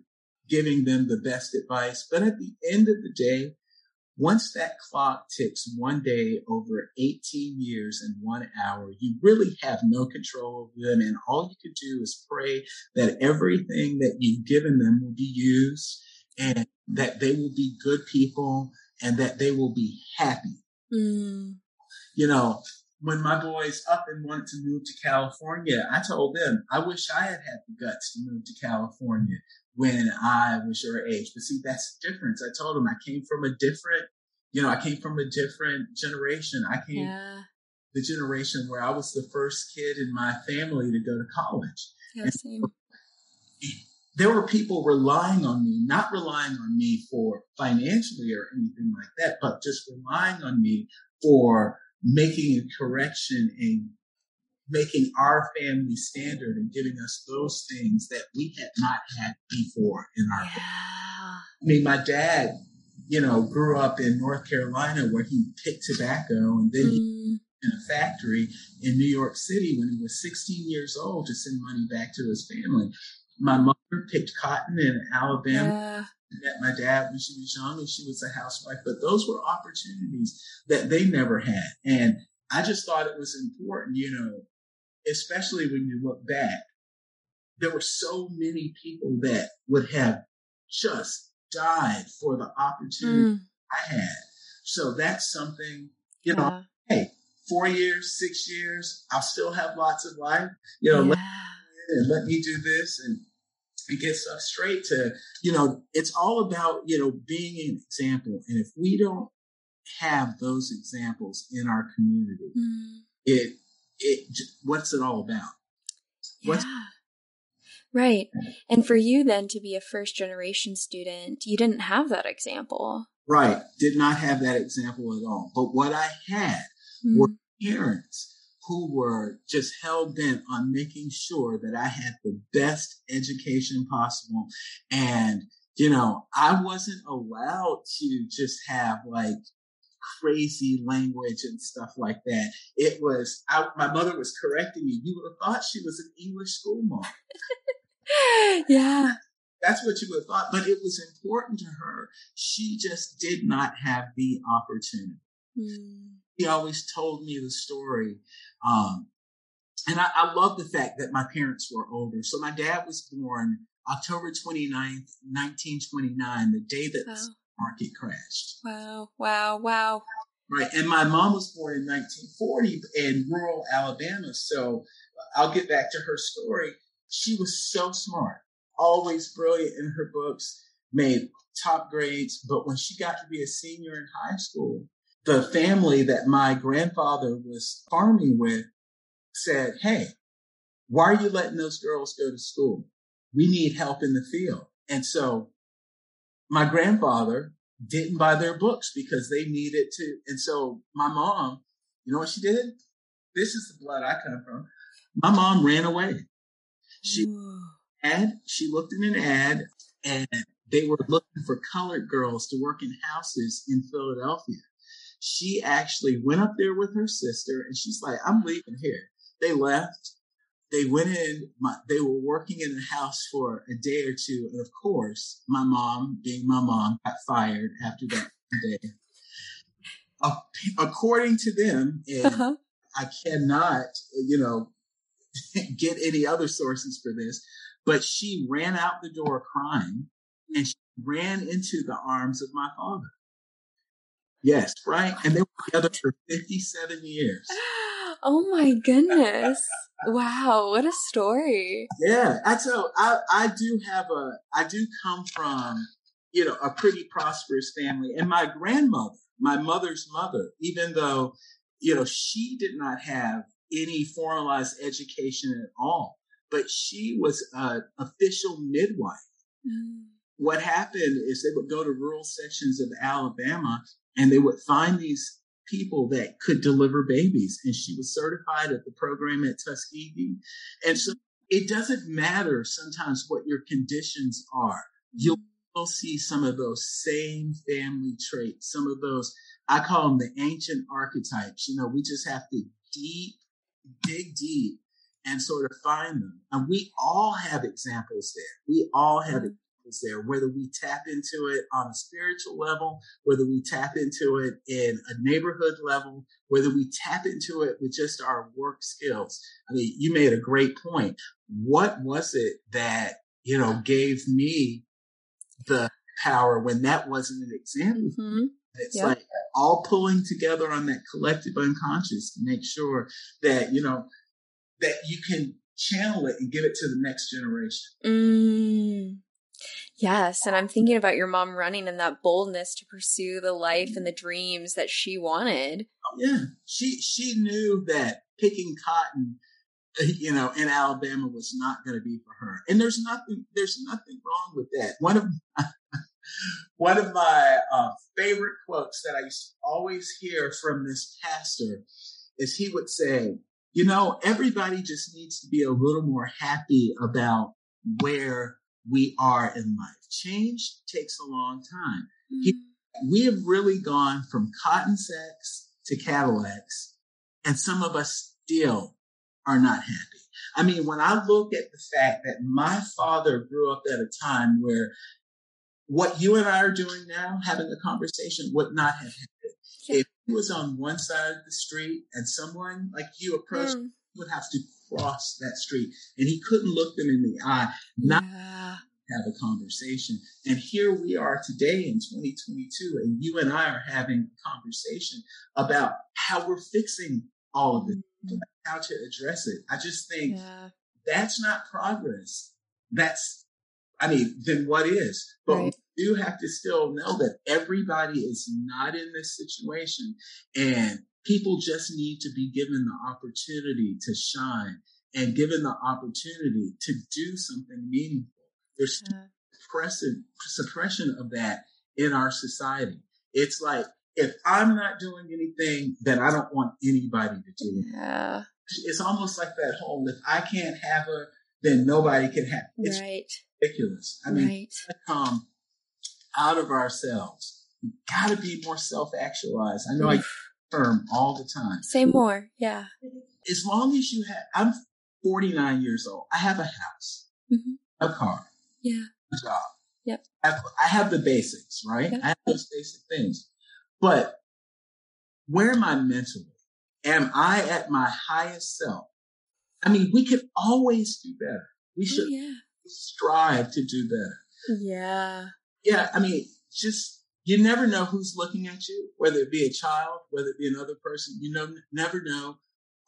giving them the best advice. But at the end of the day, once that clock ticks one day over 18 years and one hour, you really have no control over them. And all you can do is pray that everything that you've given them will be used and that they will be good people and that they will be happy. Mm. You know, when my boys up and wanted to move to California, I told them, I wish I had had the guts to move to California when I was your age. But see, that's the difference. I told him I came from a different, you know, I came from a different generation. I came yeah. the generation where I was the first kid in my family to go to college. Yeah, same. There were people relying on me, not relying on me for financially or anything like that, but just relying on me for making a correction and making our family standard and giving us those things that we had not had before in our yeah. I mean, my dad, you know, grew up in North Carolina where he picked tobacco and then mm. he in a factory in New York City when he was 16 years old to send money back to his family. My mother picked cotton in Alabama. Yeah met my dad when she was young and she was a housewife, but those were opportunities that they never had. And I just thought it was important, you know, especially when you look back, there were so many people that would have just died for the opportunity mm. I had. So that's something, you know, yeah. hey, four years, six years, I'll still have lots of life, you know, yeah. let, and let me do this and and get stuff straight to, you know, it's all about, you know, being an example. And if we don't have those examples in our community, mm. it, it, what's it all about? What's, yeah. Right. And for you then to be a first generation student, you didn't have that example. Right. Did not have that example at all. But what I had mm. were parents who were just hell bent on making sure that I had the best education possible. And, you know, I wasn't allowed to just have like crazy language and stuff like that. It was, I, my mother was correcting me. You would have thought she was an English school mom. yeah. That's what you would have thought, but it was important to her. She just did not have the opportunity. Mm. He always told me the story um, and I, I love the fact that my parents were older. So my dad was born October 29th, 1929, the day that wow. Market crashed. Wow, wow, wow. Right. And my mom was born in 1940 in rural Alabama. So I'll get back to her story. She was so smart, always brilliant in her books, made top grades. But when she got to be a senior in high school, the family that my grandfather was farming with said, Hey, why are you letting those girls go to school? We need help in the field. And so my grandfather didn't buy their books because they needed to. And so my mom, you know what she did? This is the blood I come from. My mom ran away. She had, she looked in an ad and they were looking for colored girls to work in houses in Philadelphia she actually went up there with her sister and she's like, I'm leaving here. They left. They went in, my, they were working in the house for a day or two. And of course, my mom, being my mom, got fired after that day. Uh, according to them, and uh-huh. I cannot, you know, get any other sources for this, but she ran out the door crying and she ran into the arms of my father. Yes, right. And they were together for 57 years. Oh my goodness. wow, what a story. Yeah. I tell I, I do have a I do come from, you know, a pretty prosperous family. And my grandmother, my mother's mother, even though you know, she did not have any formalized education at all, but she was an official midwife. Mm. What happened is they would go to rural sections of Alabama and they would find these people that could deliver babies. And she was certified at the program at Tuskegee. And so it doesn't matter sometimes what your conditions are. You'll see some of those same family traits, some of those, I call them the ancient archetypes. You know, we just have to deep, dig deep and sort of find them. And we all have examples there. We all have mm is there, whether we tap into it on a spiritual level, whether we tap into it in a neighborhood level, whether we tap into it with just our work skills. I mean, you made a great point. What was it that, you know, gave me the power when that wasn't an example? Mm-hmm. It's like all pulling together on that collective unconscious to make sure that, you know, that you can channel it and give it to the next generation. Mm. Yes. And I'm thinking about your mom running and that boldness to pursue the life and the dreams that she wanted. Oh, yeah. She, she knew that picking cotton, you know, in Alabama was not going to be for her. And there's nothing, there's nothing wrong with that. One of my, one of my uh, favorite quotes that I used to always hear from this pastor is he would say, you know, everybody just needs to be a little more happy about where we are in life. Change takes a long time. Mm-hmm. We have really gone from cotton sacks to Cadillacs, and some of us still are not happy. I mean, when I look at the fact that my father grew up at a time where what you and I are doing now, having a conversation, would not have happened. Yeah. If he was on one side of the street and someone like you approached, mm. would have to that street and he couldn't look them in the eye, not yeah. have a conversation. And here we are today in 2022, and you and I are having a conversation about how we're fixing all of this, mm-hmm. how to address it. I just think yeah. that's not progress. That's, I mean, then what is? But right. we do have to still know that everybody is not in this situation and people just need to be given the opportunity to shine and given the opportunity to do something meaningful. There's yeah. suppression, of that in our society. It's like, if I'm not doing anything, then I don't want anybody to do it. Yeah. It's almost like that whole, if I can't have her, then nobody can have. It's right. ridiculous. I mean, right. come out of ourselves. We gotta be more self-actualized. I know I term all the time. Say more. Yeah. As long as you have, I'm 49 years old. I have a house, mm-hmm. a car, yeah, a job. Yep. I have, I have the basics, right? Yep. I have those basic things. But where am I mentally? Am I at my highest self? I mean, we could always do better. We should oh, yeah. strive to do better. Yeah. Yeah. I mean, just you never know who's looking at you, whether it be a child, whether it be another person. You know, never know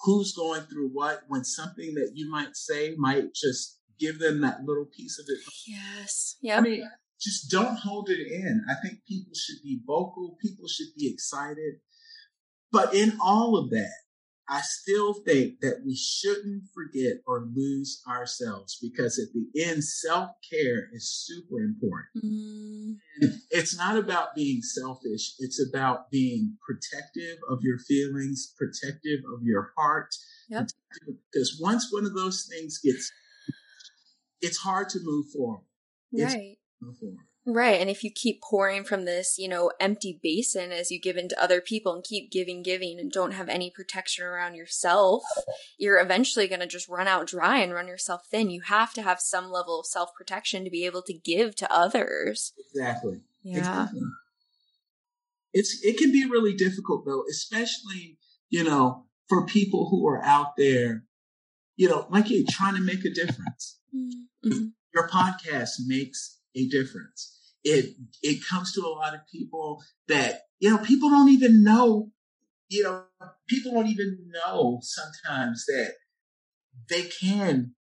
who's going through what when something that you might say might just give them that little piece of it. Yes. Yeah. I mean, just don't hold it in. I think people should be vocal. People should be excited. But in all of that, I still think that we shouldn't forget or lose ourselves because at the end, self care is super important. Mm. It's not about being selfish. It's about being protective of your feelings, protective of your heart. Yep. Because once one of those things gets, it's hard to move forward. Right. Move forward. Right. And if you keep pouring from this, you know, empty basin as you give into other people and keep giving, giving and don't have any protection around yourself, you're eventually going to just run out dry and run yourself thin. You have to have some level of self protection to be able to give to others. Exactly. Yeah. Exactly. It's, it can be really difficult though, especially, you know, for people who are out there, you know, like you trying to make a difference. Mm-hmm. Your podcast makes a difference it it comes to a lot of people that you know people don't even know you know people don't even know sometimes that they can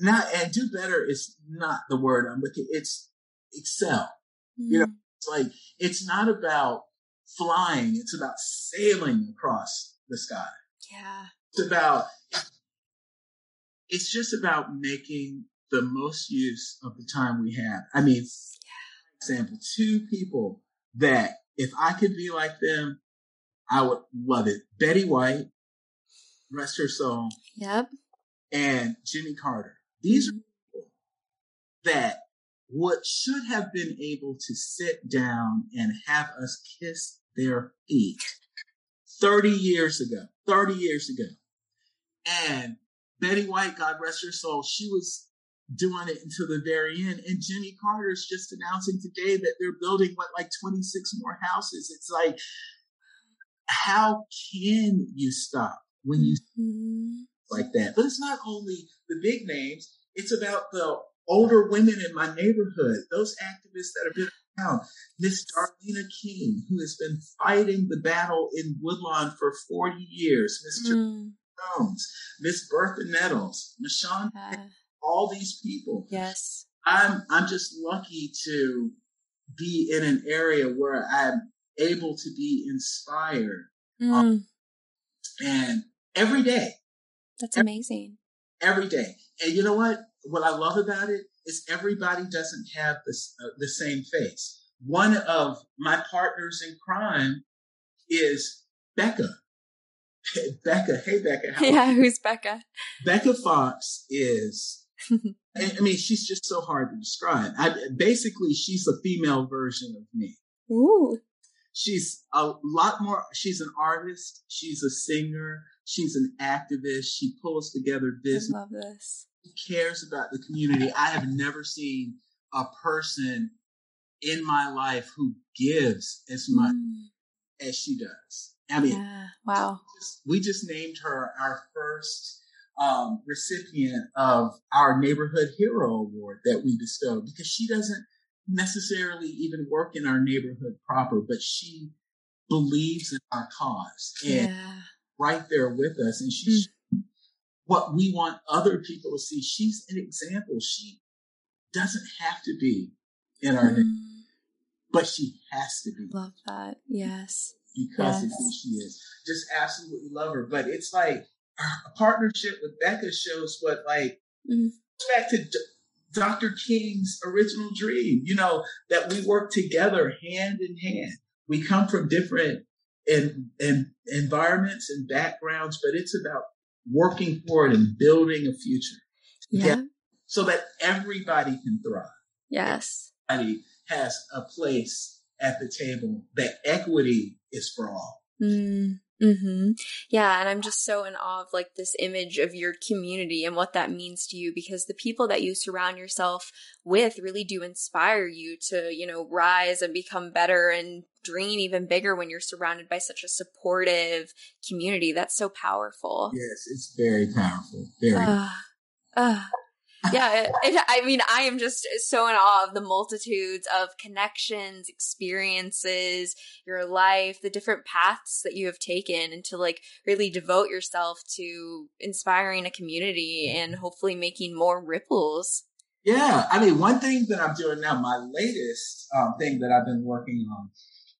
not and do better is not the word i'm looking it's excel mm. you know it's like it's not about flying it's about sailing across the sky. Yeah. It's about, it's just about making the most use of the time we have. I mean, yeah. Example, two people that if I could be like them, I would love it. Betty White, rest her soul. Yep. And Jimmy Carter. These mm-hmm. are people that what should have been able to sit down and have us kiss their feet 30 years ago, 30 years ago. And Betty White, God rest her soul, she was doing it until the very end. And Jimmy Carter's just announcing today that they're building what, like 26 more houses. It's like, how can you stop when you mm-hmm. like that? But it's not only the big names, it's about the older women in my neighborhood, those activists that have been around. Miss Darlena King, who has been fighting the battle in Woodlawn for 40 years, Mr. Mm. Jones, Miss Bertha Nettles, Michonne, uh, all these people. Yes. I'm I'm just lucky to be in an area where I'm able to be inspired. Mm. Um, and every day. That's amazing. Every day. And you know what? what I love about it is everybody doesn't have this, uh, the same face. One of my partners in crime is Becca. Becca, hey Becca. yeah, who's Becca? Becca Fox is. I mean, she's just so hard to describe. I, basically, she's a female version of me. Ooh. She's a lot more. She's an artist. She's a singer. She's an activist. She pulls together business. I love this cares about the community. I have never seen a person in my life who gives as much mm. as she does. I mean, yeah. wow. We just named her our first um, recipient of our neighborhood hero award that we bestowed because she doesn't necessarily even work in our neighborhood proper, but she believes in our cause and yeah. right there with us. And she's mm what we want other people to see. She's an example. She doesn't have to be in our mm. but she has to be. Love that. Yes. Because yes. of who she is. Just absolutely love her. But it's like a partnership with Becca shows what like mm. back to D- Dr. King's original dream, you know, that we work together hand in hand. We come from different in, in environments and backgrounds, but it's about working for it and building a future. Yeah. So that everybody can thrive. Yes. Everybody has a place at the table, that equity is for all. Mm. Mm-hmm. Yeah, and I'm just so in awe of like this image of your community and what that means to you because the people that you surround yourself with really do inspire you to, you know, rise and become better and dream even bigger when you're surrounded by such a supportive community. That's so powerful. Yes, it's very powerful. Very. Uh, uh, yeah, it, it, I mean, I am just so in awe of the multitudes of connections, experiences, your life, the different paths that you have taken, and to like really devote yourself to inspiring a community and hopefully making more ripples. Yeah, I mean, one thing that I'm doing now, my latest um, thing that I've been working on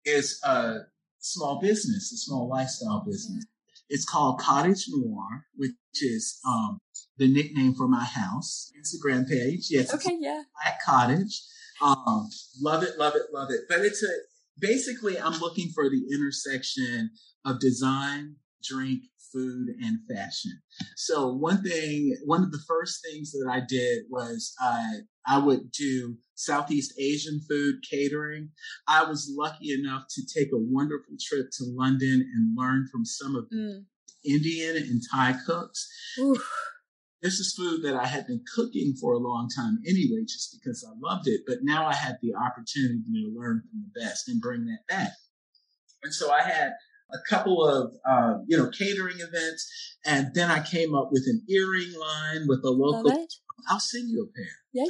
is a small business, a small lifestyle business. Yeah. It's called Cottage Noir, which is um, the nickname for my house Instagram page. Yes. Okay. Yeah. Black Cottage. Um, love it, love it, love it. But it's a basically I'm looking for the intersection of design, drink, food, and fashion. So one thing, one of the first things that I did was I I would do Southeast Asian food catering. I was lucky enough to take a wonderful trip to London and learn from some of mm. Indian and Thai cooks. Oof this is food that I had been cooking for a long time anyway, just because I loved it. But now I had the opportunity to learn from the best and bring that back. And so I had a couple of, uh, you know, catering events. And then I came up with an earring line with a local. I'll send you a pair. Yeah.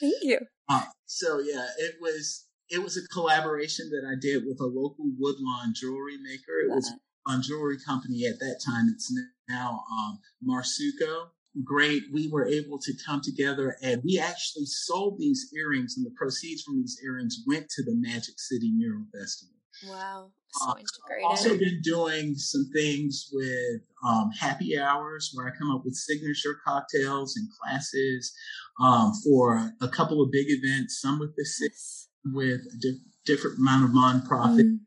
Thank you. Uh, so yeah, it was, it was a collaboration that I did with a local Woodlawn jewelry maker. It was on jewelry company at that time. It's now um, Marsuco. Great. We were able to come together and we actually sold these earrings and the proceeds from these earrings went to the Magic City Mural Festival. Wow. so integrated. I've also been doing some things with um, happy hours where I come up with signature cocktails and classes um, for a couple of big events, some with the yes. with a di- different amount of nonprofit. Mm.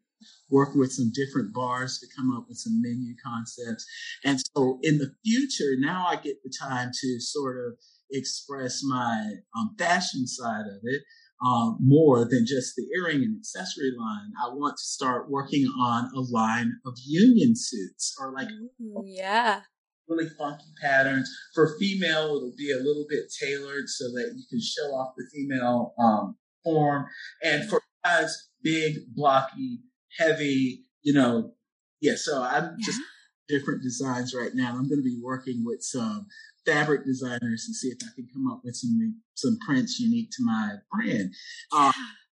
Work with some different bars to come up with some menu concepts. And so in the future, now I get the time to sort of express my um, fashion side of it um, more than just the earring and accessory line. I want to start working on a line of union suits or like Ooh, yeah really funky patterns. For female, it'll be a little bit tailored so that you can show off the female um, form. And for guys, big, blocky, heavy, you know, yeah. So I'm yeah. just different designs right now. I'm going to be working with some fabric designers and see if I can come up with some some prints unique to my brand. Uh,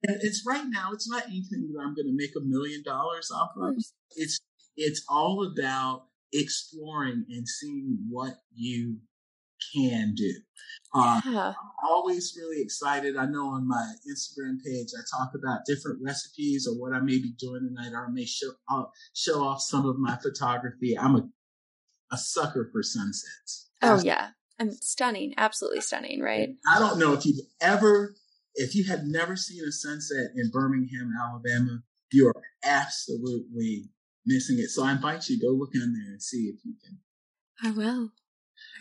and it's right now. It's not anything that I'm going to make a million dollars off of. It's it's all about exploring and seeing what you can do. Uh, yeah. I'm always really excited. I know on my Instagram page, I talk about different recipes or what I may be doing tonight, or I may show, I'll show off some of my photography. I'm a, a sucker for sunsets. Oh, yeah. I'm stunning. Absolutely stunning, right? I don't know if you've ever, if you have never seen a sunset in Birmingham, Alabama, you are absolutely missing it. So I invite you go look in there and see if you can. I will.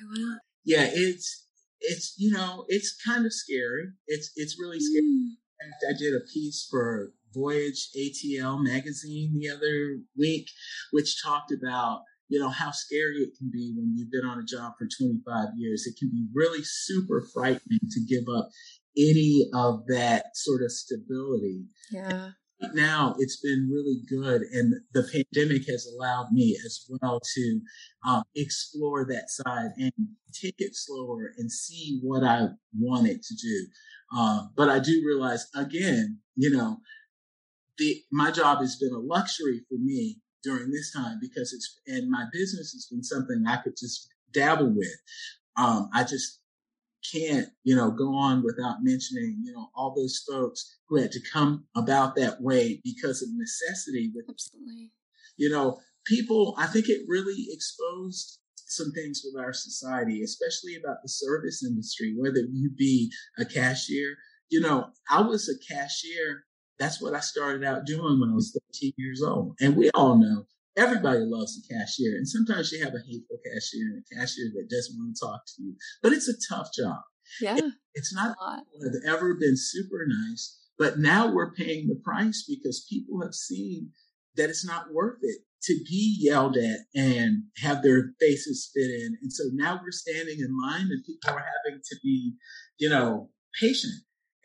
I will. Yeah, it's it's you know it's kind of scary. It's it's really scary. Mm. I did a piece for Voyage ATL magazine the other week, which talked about you know how scary it can be when you've been on a job for 25 years. It can be really super frightening to give up any of that sort of stability. Yeah now it's been really good and the pandemic has allowed me as well to um, explore that side and take it slower and see what i wanted to do uh, but i do realize again you know the my job has been a luxury for me during this time because it's and my business has been something i could just dabble with um, i just can't, you know, go on without mentioning, you know, all those folks who had to come about that way because of necessity. With, Absolutely. You know, people, I think it really exposed some things with our society, especially about the service industry, whether you be a cashier. You know, I was a cashier. That's what I started out doing when I was 13 years old. And we all know everybody loves a cashier. And sometimes you have a hateful cashier and a cashier that doesn't want to talk to you, but it's a tough job. Yeah. It, it's not have ever been super nice, but now we're paying the price because people have seen that it's not worth it to be yelled at and have their faces spit in. And so now we're standing in line and people are having to be, you know, patient.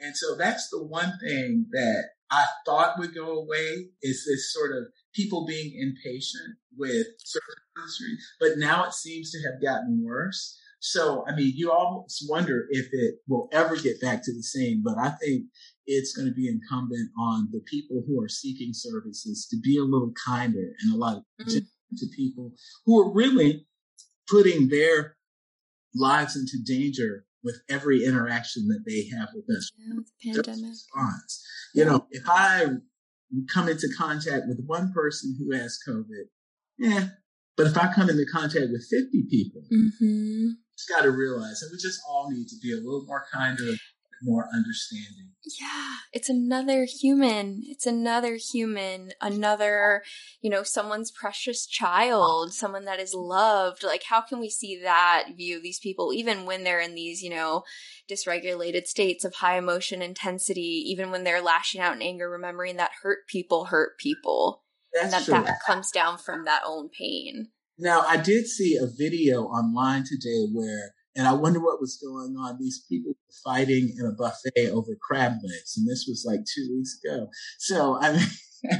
And so that's the one thing that I thought would go away is this sort of people being impatient with certain but now it seems to have gotten worse. So, I mean, you almost wonder if it will ever get back to the same, but I think it's going to be incumbent on the people who are seeking services to be a little kinder and a lot of mm-hmm. to people who are really putting their lives into danger with every interaction that they have with us. Yeah, the pandemic. Response. You know, if I come into contact with one person who has COVID, yeah. But if I come into contact with 50 people, mm-hmm. just got to realize that we just all need to be a little more kinder more understanding. Yeah, it's another human. It's another human, another, you know, someone's precious child, someone that is loved. Like, how can we see that view of these people, even when they're in these, you know, dysregulated states of high emotion intensity, even when they're lashing out in anger, remembering that hurt people hurt people. That's and that true. that comes down from that own pain. Now, I did see a video online today where and I wonder what was going on. These people were fighting in a buffet over crab legs, and this was like two weeks ago. So I mean.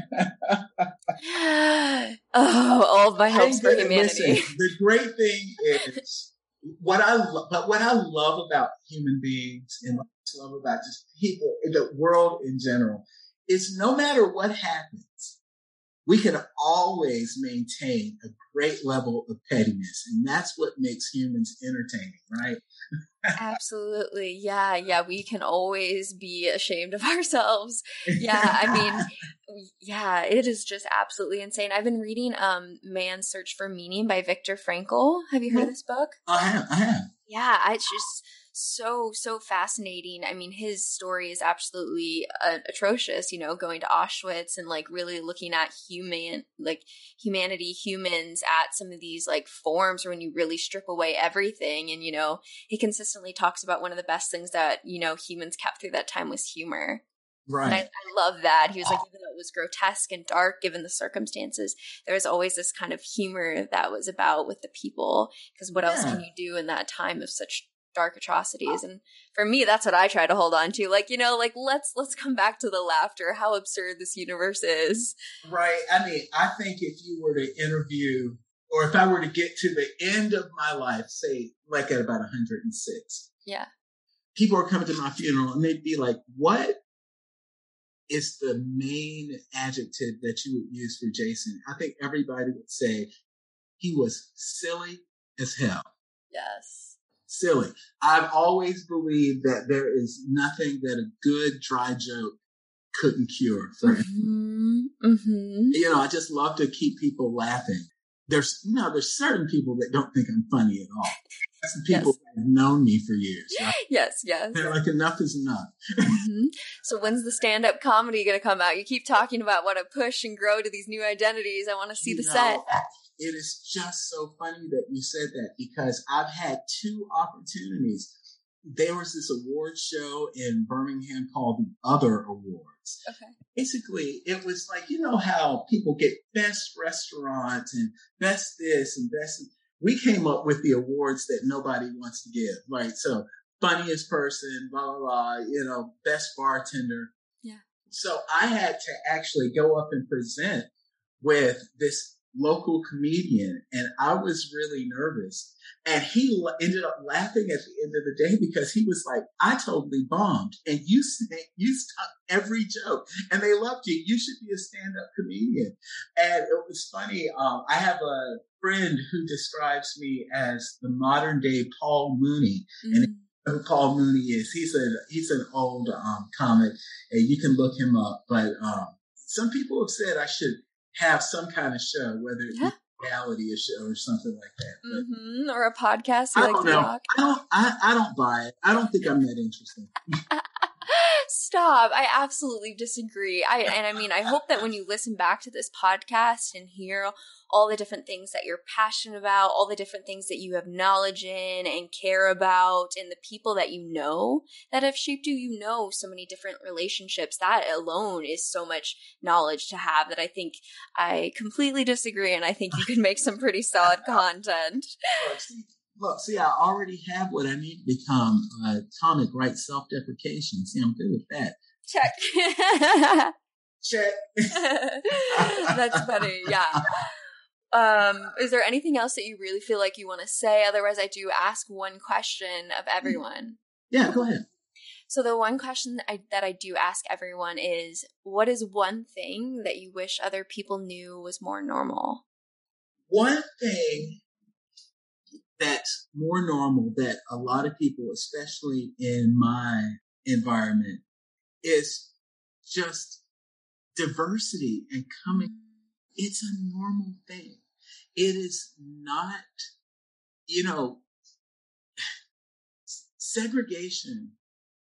oh, all of my hopes for humanity. Listen, the great thing is what I lo- but what I love about human beings and what I love about just people the world in general is no matter what happens, we can always maintain a great level of pettiness. And that's what makes humans entertaining, right? Absolutely. Yeah. Yeah. We can always be ashamed of ourselves. Yeah. I mean, yeah, it is just absolutely insane. I've been reading um Man's Search for Meaning by Viktor Frankl. Have you heard of this book? I have. I have. Yeah. It's just so so fascinating. I mean, his story is absolutely uh, atrocious. You know, going to Auschwitz and like really looking at human like humanity, humans at some of these like forms when you really strip away everything. And you know, he consistently talks about one of the best things that you know humans kept through that time was humor. Right. I, I, love that. He was like, even though it was grotesque and dark given the circumstances, there was always this kind of humor that was about with the people. Because what yeah. else can you do in that time of such dark atrocities. And for me that's what i try to hold on to. Like you know like let's let's come back to the laughter. How absurd this universe is. Right. I mean i think if you were to interview or if i were to get to the end of my life say like at about 106 yeah. people are coming to my funeral and they'd be like what is the main adjective that you would use for jason? I think everybody would say he was silly as hell. Yes silly. I've always believed that there is nothing that a good dry joke couldn't cure for mm-hmm. Mm-hmm. You know, I just love to keep people laughing. There's you know, there's certain people that don't think I'm funny at all. That's the people yes. that have known me for years. Right? Yes, yes. They're like, enough is enough. mm-hmm. So when's the stand-up comedy going to come out? You keep talking about what to push and grow to these new identities. I want to see you the know, set it is just so funny that you said that because I've had two opportunities. There was this award show in Birmingham called the Other Awards. Okay. Basically, it was like, you know how people get best restaurant and best this and best. We came up with the awards that nobody wants to give, right? So funniest person, blah, blah, blah, you know, best bartender. Yeah. So I had to actually go up and present with this local comedian and I was really nervous. And he ended up laughing at the end of the day because he was like, I totally bombed and you, you stuck every joke and they loved you. You should be a stand up comedian. And it was funny. Um, I have a friend who describes me as the modern day Paul Mooney. Mm-hmm. And who Paul Mooney is. He's a he's an old um, comic, and you can look him up. But um, some people have said I should have some kind of show, whether it yeah. be reality a show or something like that. Mm-hmm. Or a podcast. I don't know. I don't. I, I don't buy it. I don't think I'm that interesting. Stop. I absolutely disagree. I and I mean I hope that when you listen back to this podcast and hear all the different things that you're passionate about, all the different things that you have knowledge in and care about and the people that you know that have shaped you, you know so many different relationships. That alone is so much knowledge to have that I think I completely disagree and I think you can make some pretty solid content. Look, see, I already have what I need to become. Uh, Atomic right self-deprecation. See, I'm good with that. Check. Check. That's funny. Yeah. Um, is there anything else that you really feel like you want to say? Otherwise, I do ask one question of everyone. Yeah, go ahead. So the one question that I, that I do ask everyone is, what is one thing that you wish other people knew was more normal? One thing that's more normal that a lot of people, especially in my environment, is just diversity and coming. It's a normal thing. It is not, you know, segregation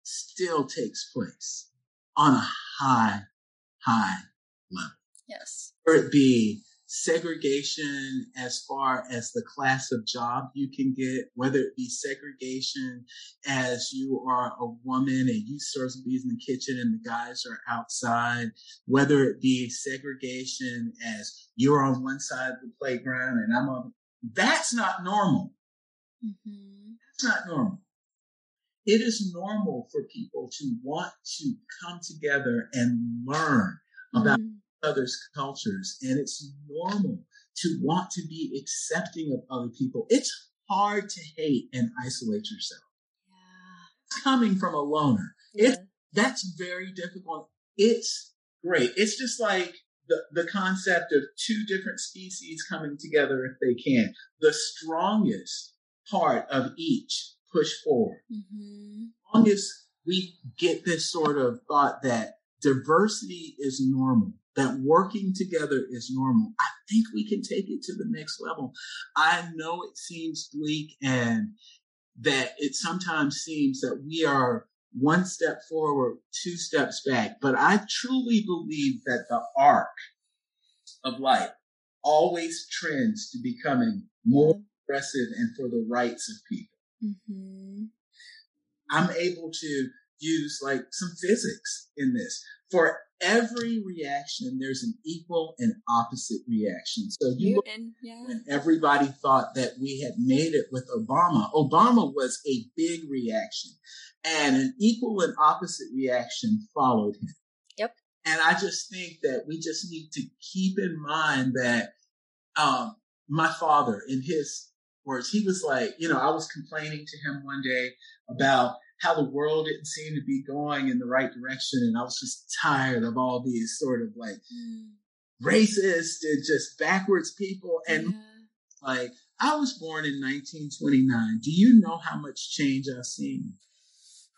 still takes place on a high, high level. Yes. Or it be segregation as far as the class of job you can get, whether it be segregation as you are a woman and you serve some bees in the kitchen and the guys are outside, whether it be segregation as you're on one side of the playground and I'm on, that's not normal. Mm-hmm. That's not normal. It is normal for people to want to come together and learn about mm-hmm others' cultures, and it's normal to want to be accepting of other people. It's hard to hate and isolate yourself. Yeah. Coming from a loner, yeah. it that's very difficult. It's great. It's just like the, the concept of two different species coming together if they can. The strongest part of each push forward. Mm-hmm. As long as we get this sort of thought that diversity is normal, that working together is normal, I think we can take it to the next level. I know it seems bleak and that it sometimes seems that we are one step forward, two steps back. But I truly believe that the arc of life always trends to becoming more progressive and for the rights of people. Mm-hmm. I'm able to use like some physics in this. For every reaction, there's an equal and opposite reaction. So you yeah. when everybody thought that we had made it with Obama, Obama was a big reaction and an equal and opposite reaction followed him. Yep. And I just think that we just need to keep in mind that um, my father, in his words, he was like, you know, I was complaining to him one day about how the world didn't seem to be going in the right direction. And I was just tired of all these sort of like mm. racist and just backwards people. And yeah. like, I was born in 1929. Do you know how much change I've seen?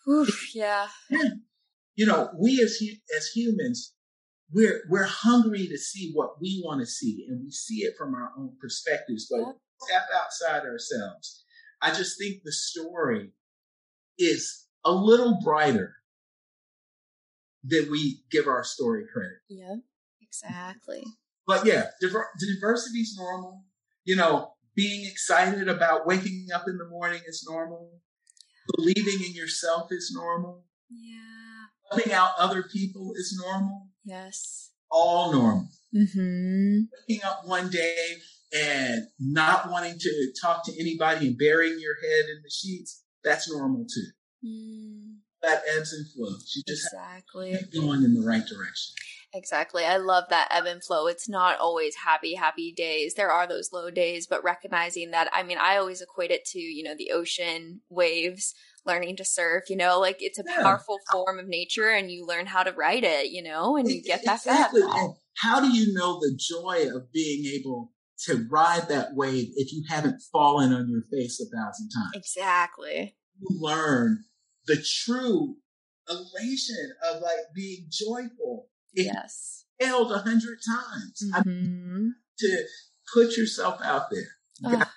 Oof, yeah. You know, we as as humans, we're we're hungry to see what we want to see, and we see it from our own perspectives. But yep. step outside ourselves. I just think the story is a little brighter than we give our story credit. Yeah, exactly. But yeah, diver- diversity is normal. You know, being excited about waking up in the morning is normal. Believing in yourself is normal. Yeah. Helping out other people is normal. Yes. All normal. Mm-hmm. Waking up one day and not wanting to talk to anybody and burying your head in the sheets, that's normal too. Mm. That ebbs and flows. You just exactly going in the right direction. Exactly. I love that ebb and flow. It's not always happy, happy days. There are those low days, but recognizing that, I mean, I always equate it to, you know, the ocean waves, learning to surf, you know, like it's a yeah. powerful form of nature and you learn how to ride it, you know, and you get that exactly. And how do you know the joy of being able to ride that wave if you haven't fallen on your face a thousand times? Exactly. You learn the true elation of like being joyful yes. failed a hundred times. Mm-hmm. to put yourself out there.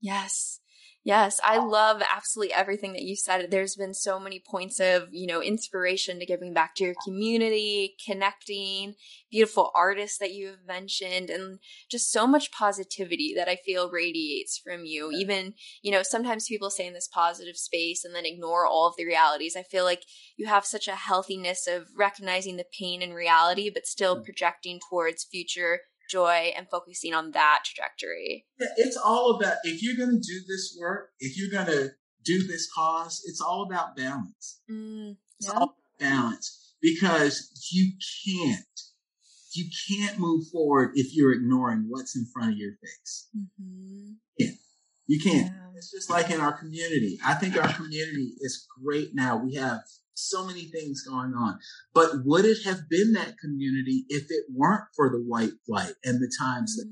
yes. Yes, I love absolutely everything that you said. There's been so many points of, you know, inspiration to giving back to your community, connecting, beautiful artists that you have mentioned, and just so much positivity that I feel radiates from you. Even, you know, sometimes people stay in this positive space and then ignore all of the realities. I feel like you have such a healthiness of recognizing the pain and reality, but still mm. projecting towards future joy and focusing on that trajectory. It's all about if you're going to do this work, if you're going to do this cause, it's all about balance. Mm, it's all about balance because you can't you can't move forward if you're ignoring what's in front of your face. Mm-hmm. Yeah. You can't. Yeah. It's just like in our community. I think our community is great now. We have so many things going on. But would it have been that community if it weren't for the white flight and the times that,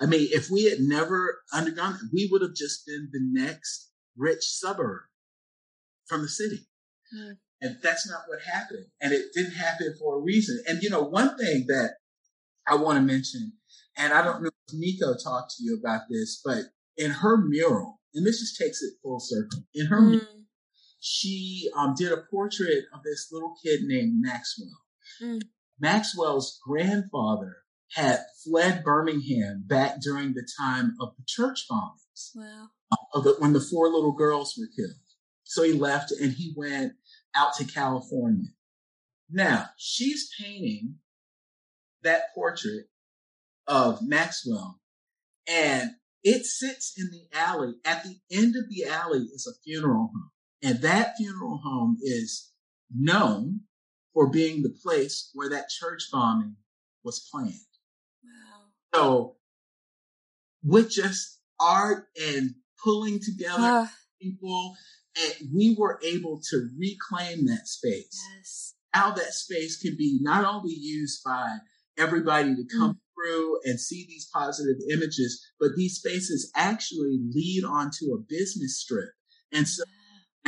I mean, if we had never undergone it, we would have just been the next rich suburb from the city. Mm. And that's not what happened. And it didn't happen for a reason. And you know, one thing that I want to mention, and I don't know if Nico talked to you about this, but in her mural, and this just takes it full circle, in her mm. mural, she um, did a portrait of this little kid named Maxwell. Mm. Maxwell's grandfather had fled Birmingham back during the time of the church bombings. Wow. The, when the four little girls were killed. So he left and he went out to California. Now she's painting that portrait of Maxwell and it sits in the alley. At the end of the alley is a funeral home. And that funeral home is known for being the place where that church bombing was planned. Wow. So with just art and pulling together uh, people, and we were able to reclaim that space. Yes. How that space can be not only used by everybody to come mm. through and see these positive images, but these spaces actually lead onto a business strip. And so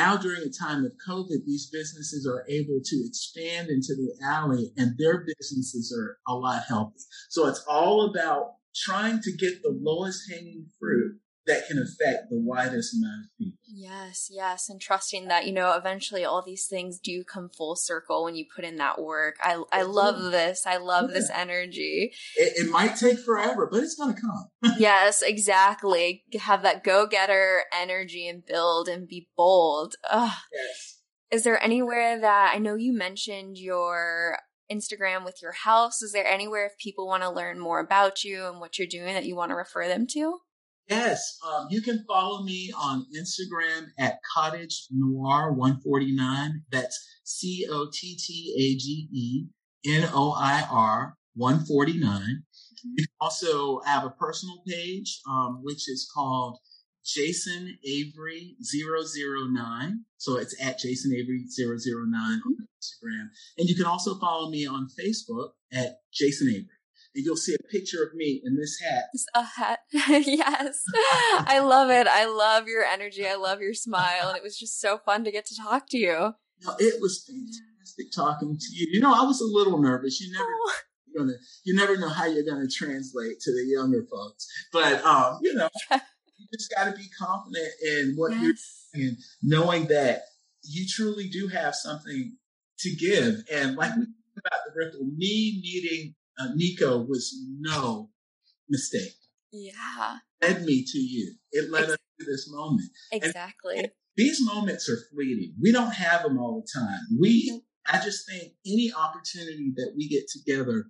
now during a time of COVID, these businesses are able to expand into the alley and their businesses are a lot healthy. So it's all about trying to get the lowest hanging fruit that can affect the widest amount of people. Yes, yes, and trusting that you know eventually all these things do come full circle when you put in that work. I I love this. I love yeah. this energy. It, it, might take forever, but it's gonna come. yes, exactly. Have that go getter energy and build and be bold. Ugh. Yes. Is there anywhere that I know you mentioned your Instagram with your house? Is there anywhere if people want to learn more about you and what you're doing that you want to refer them to? Yes, um, you can follow me on Instagram at Cottage Noir 149. That's C O T T A G E N O I R 149. Mm-hmm. You also have a personal page, um, which is called Jason Avery 009. So it's at Jason Avery 009 on mm-hmm. Instagram. And you can also follow me on Facebook at Jason Avery and you'll see a picture of me in this hat. A hat. yes. I love it. I love your energy. I love your smile. And it was just so fun to get to talk to you. No, it was fantastic talking to you. You know, I was a little nervous. You never oh. you're gonna you never know how you're gonna translate to the younger folks. But um, you know, you just gotta be confident in what yes. you're doing and knowing that you truly do have something to give. And like we talked about the ripple, me needing uh, Nico was no mistake. Yeah. Led me to you. It led us to this moment. Exactly. And these moments are fleeting. We don't have them all the time. We, I just think any opportunity that we get together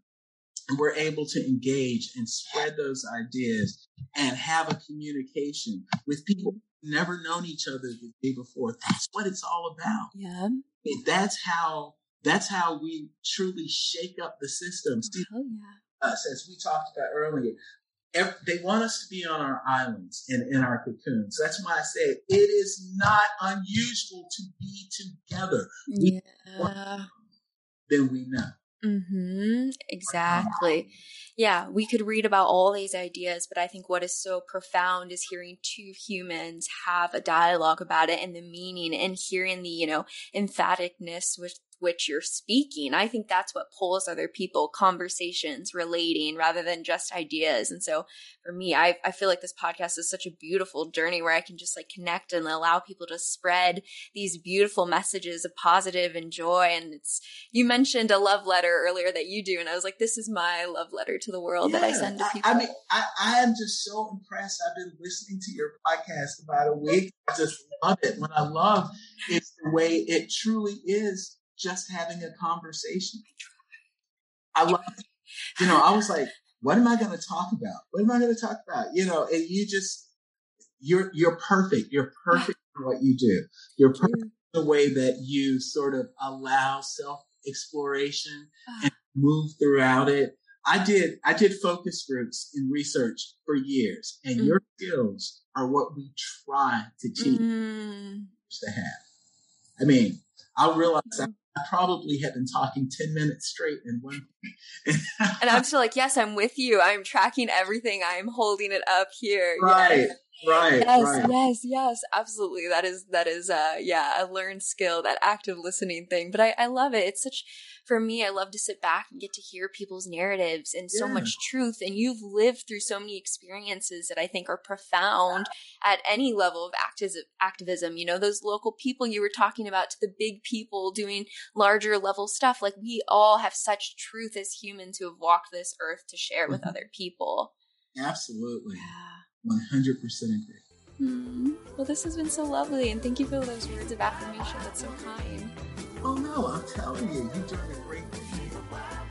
and we're able to engage and spread those ideas and have a communication with people who've never known each other the day before. That's what it's all about. Yeah. That's how that's how we truly shake up the system. See, oh, yeah. Us, as we talked about earlier, every, they want us to be on our islands and in our cocoons. That's why I say it is not unusual to be together. Yeah. Then we know. Mm-hmm. Exactly. Yeah, we could read about all these ideas, but I think what is so profound is hearing two humans have a dialogue about it and the meaning and hearing the, you know, emphaticness with which you're speaking. I think that's what pulls other people, conversations, relating rather than just ideas. And so for me, I, I feel like this podcast is such a beautiful journey where I can just like connect and allow people to spread these beautiful messages of positive and joy. And it's, you mentioned a love letter earlier that you do. And I was like, this is my love letter to the world yeah, that I send to people. I, I mean, I, I am just so impressed. I've been listening to your podcast about a week. I just love it. What I love is the way it truly is just having a conversation. I love, you know, I was like, what am I going to talk about? What am I going to talk about? You know, and you just, you're, you're perfect. You're perfect in what you do. You're perfect in the way that you sort of allow self exploration ah. and move throughout it. I did, I did focus groups in research for years and mm. your skills are what we try to teach mm. to have. I mean, I realized I I probably had been talking 10 minutes straight in one and I'm still like, yes, I'm with you. I'm tracking everything. I'm holding it up here. Right. Yes. Right. Yes, right. yes, yes. Absolutely. That is that is uh yeah, a learned skill, that active listening thing. But I, I love it. It's such for me, I love to sit back and get to hear people's narratives and so yeah. much truth. And you've lived through so many experiences that I think are profound at any level of activism. You know, those local people you were talking about to the big people doing larger level stuff. Like we all have such truth as humans who have walked this earth to share with mm-hmm. other people. Absolutely. Yeah. 100% agree. Hmm. Well, this has been so lovely, and thank you for those words of affirmation. That's so kind. Oh no, I'm telling you, you're doing a great thing.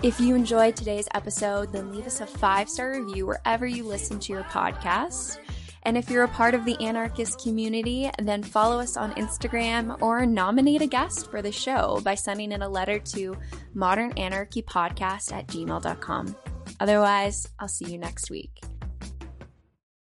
If you enjoyed today's episode, then leave us a five star review wherever you listen to your podcast. And if you're a part of the anarchist community, then follow us on Instagram or nominate a guest for the show by sending in a letter to modernanarchypodcast at gmail.com. Otherwise, I'll see you next week.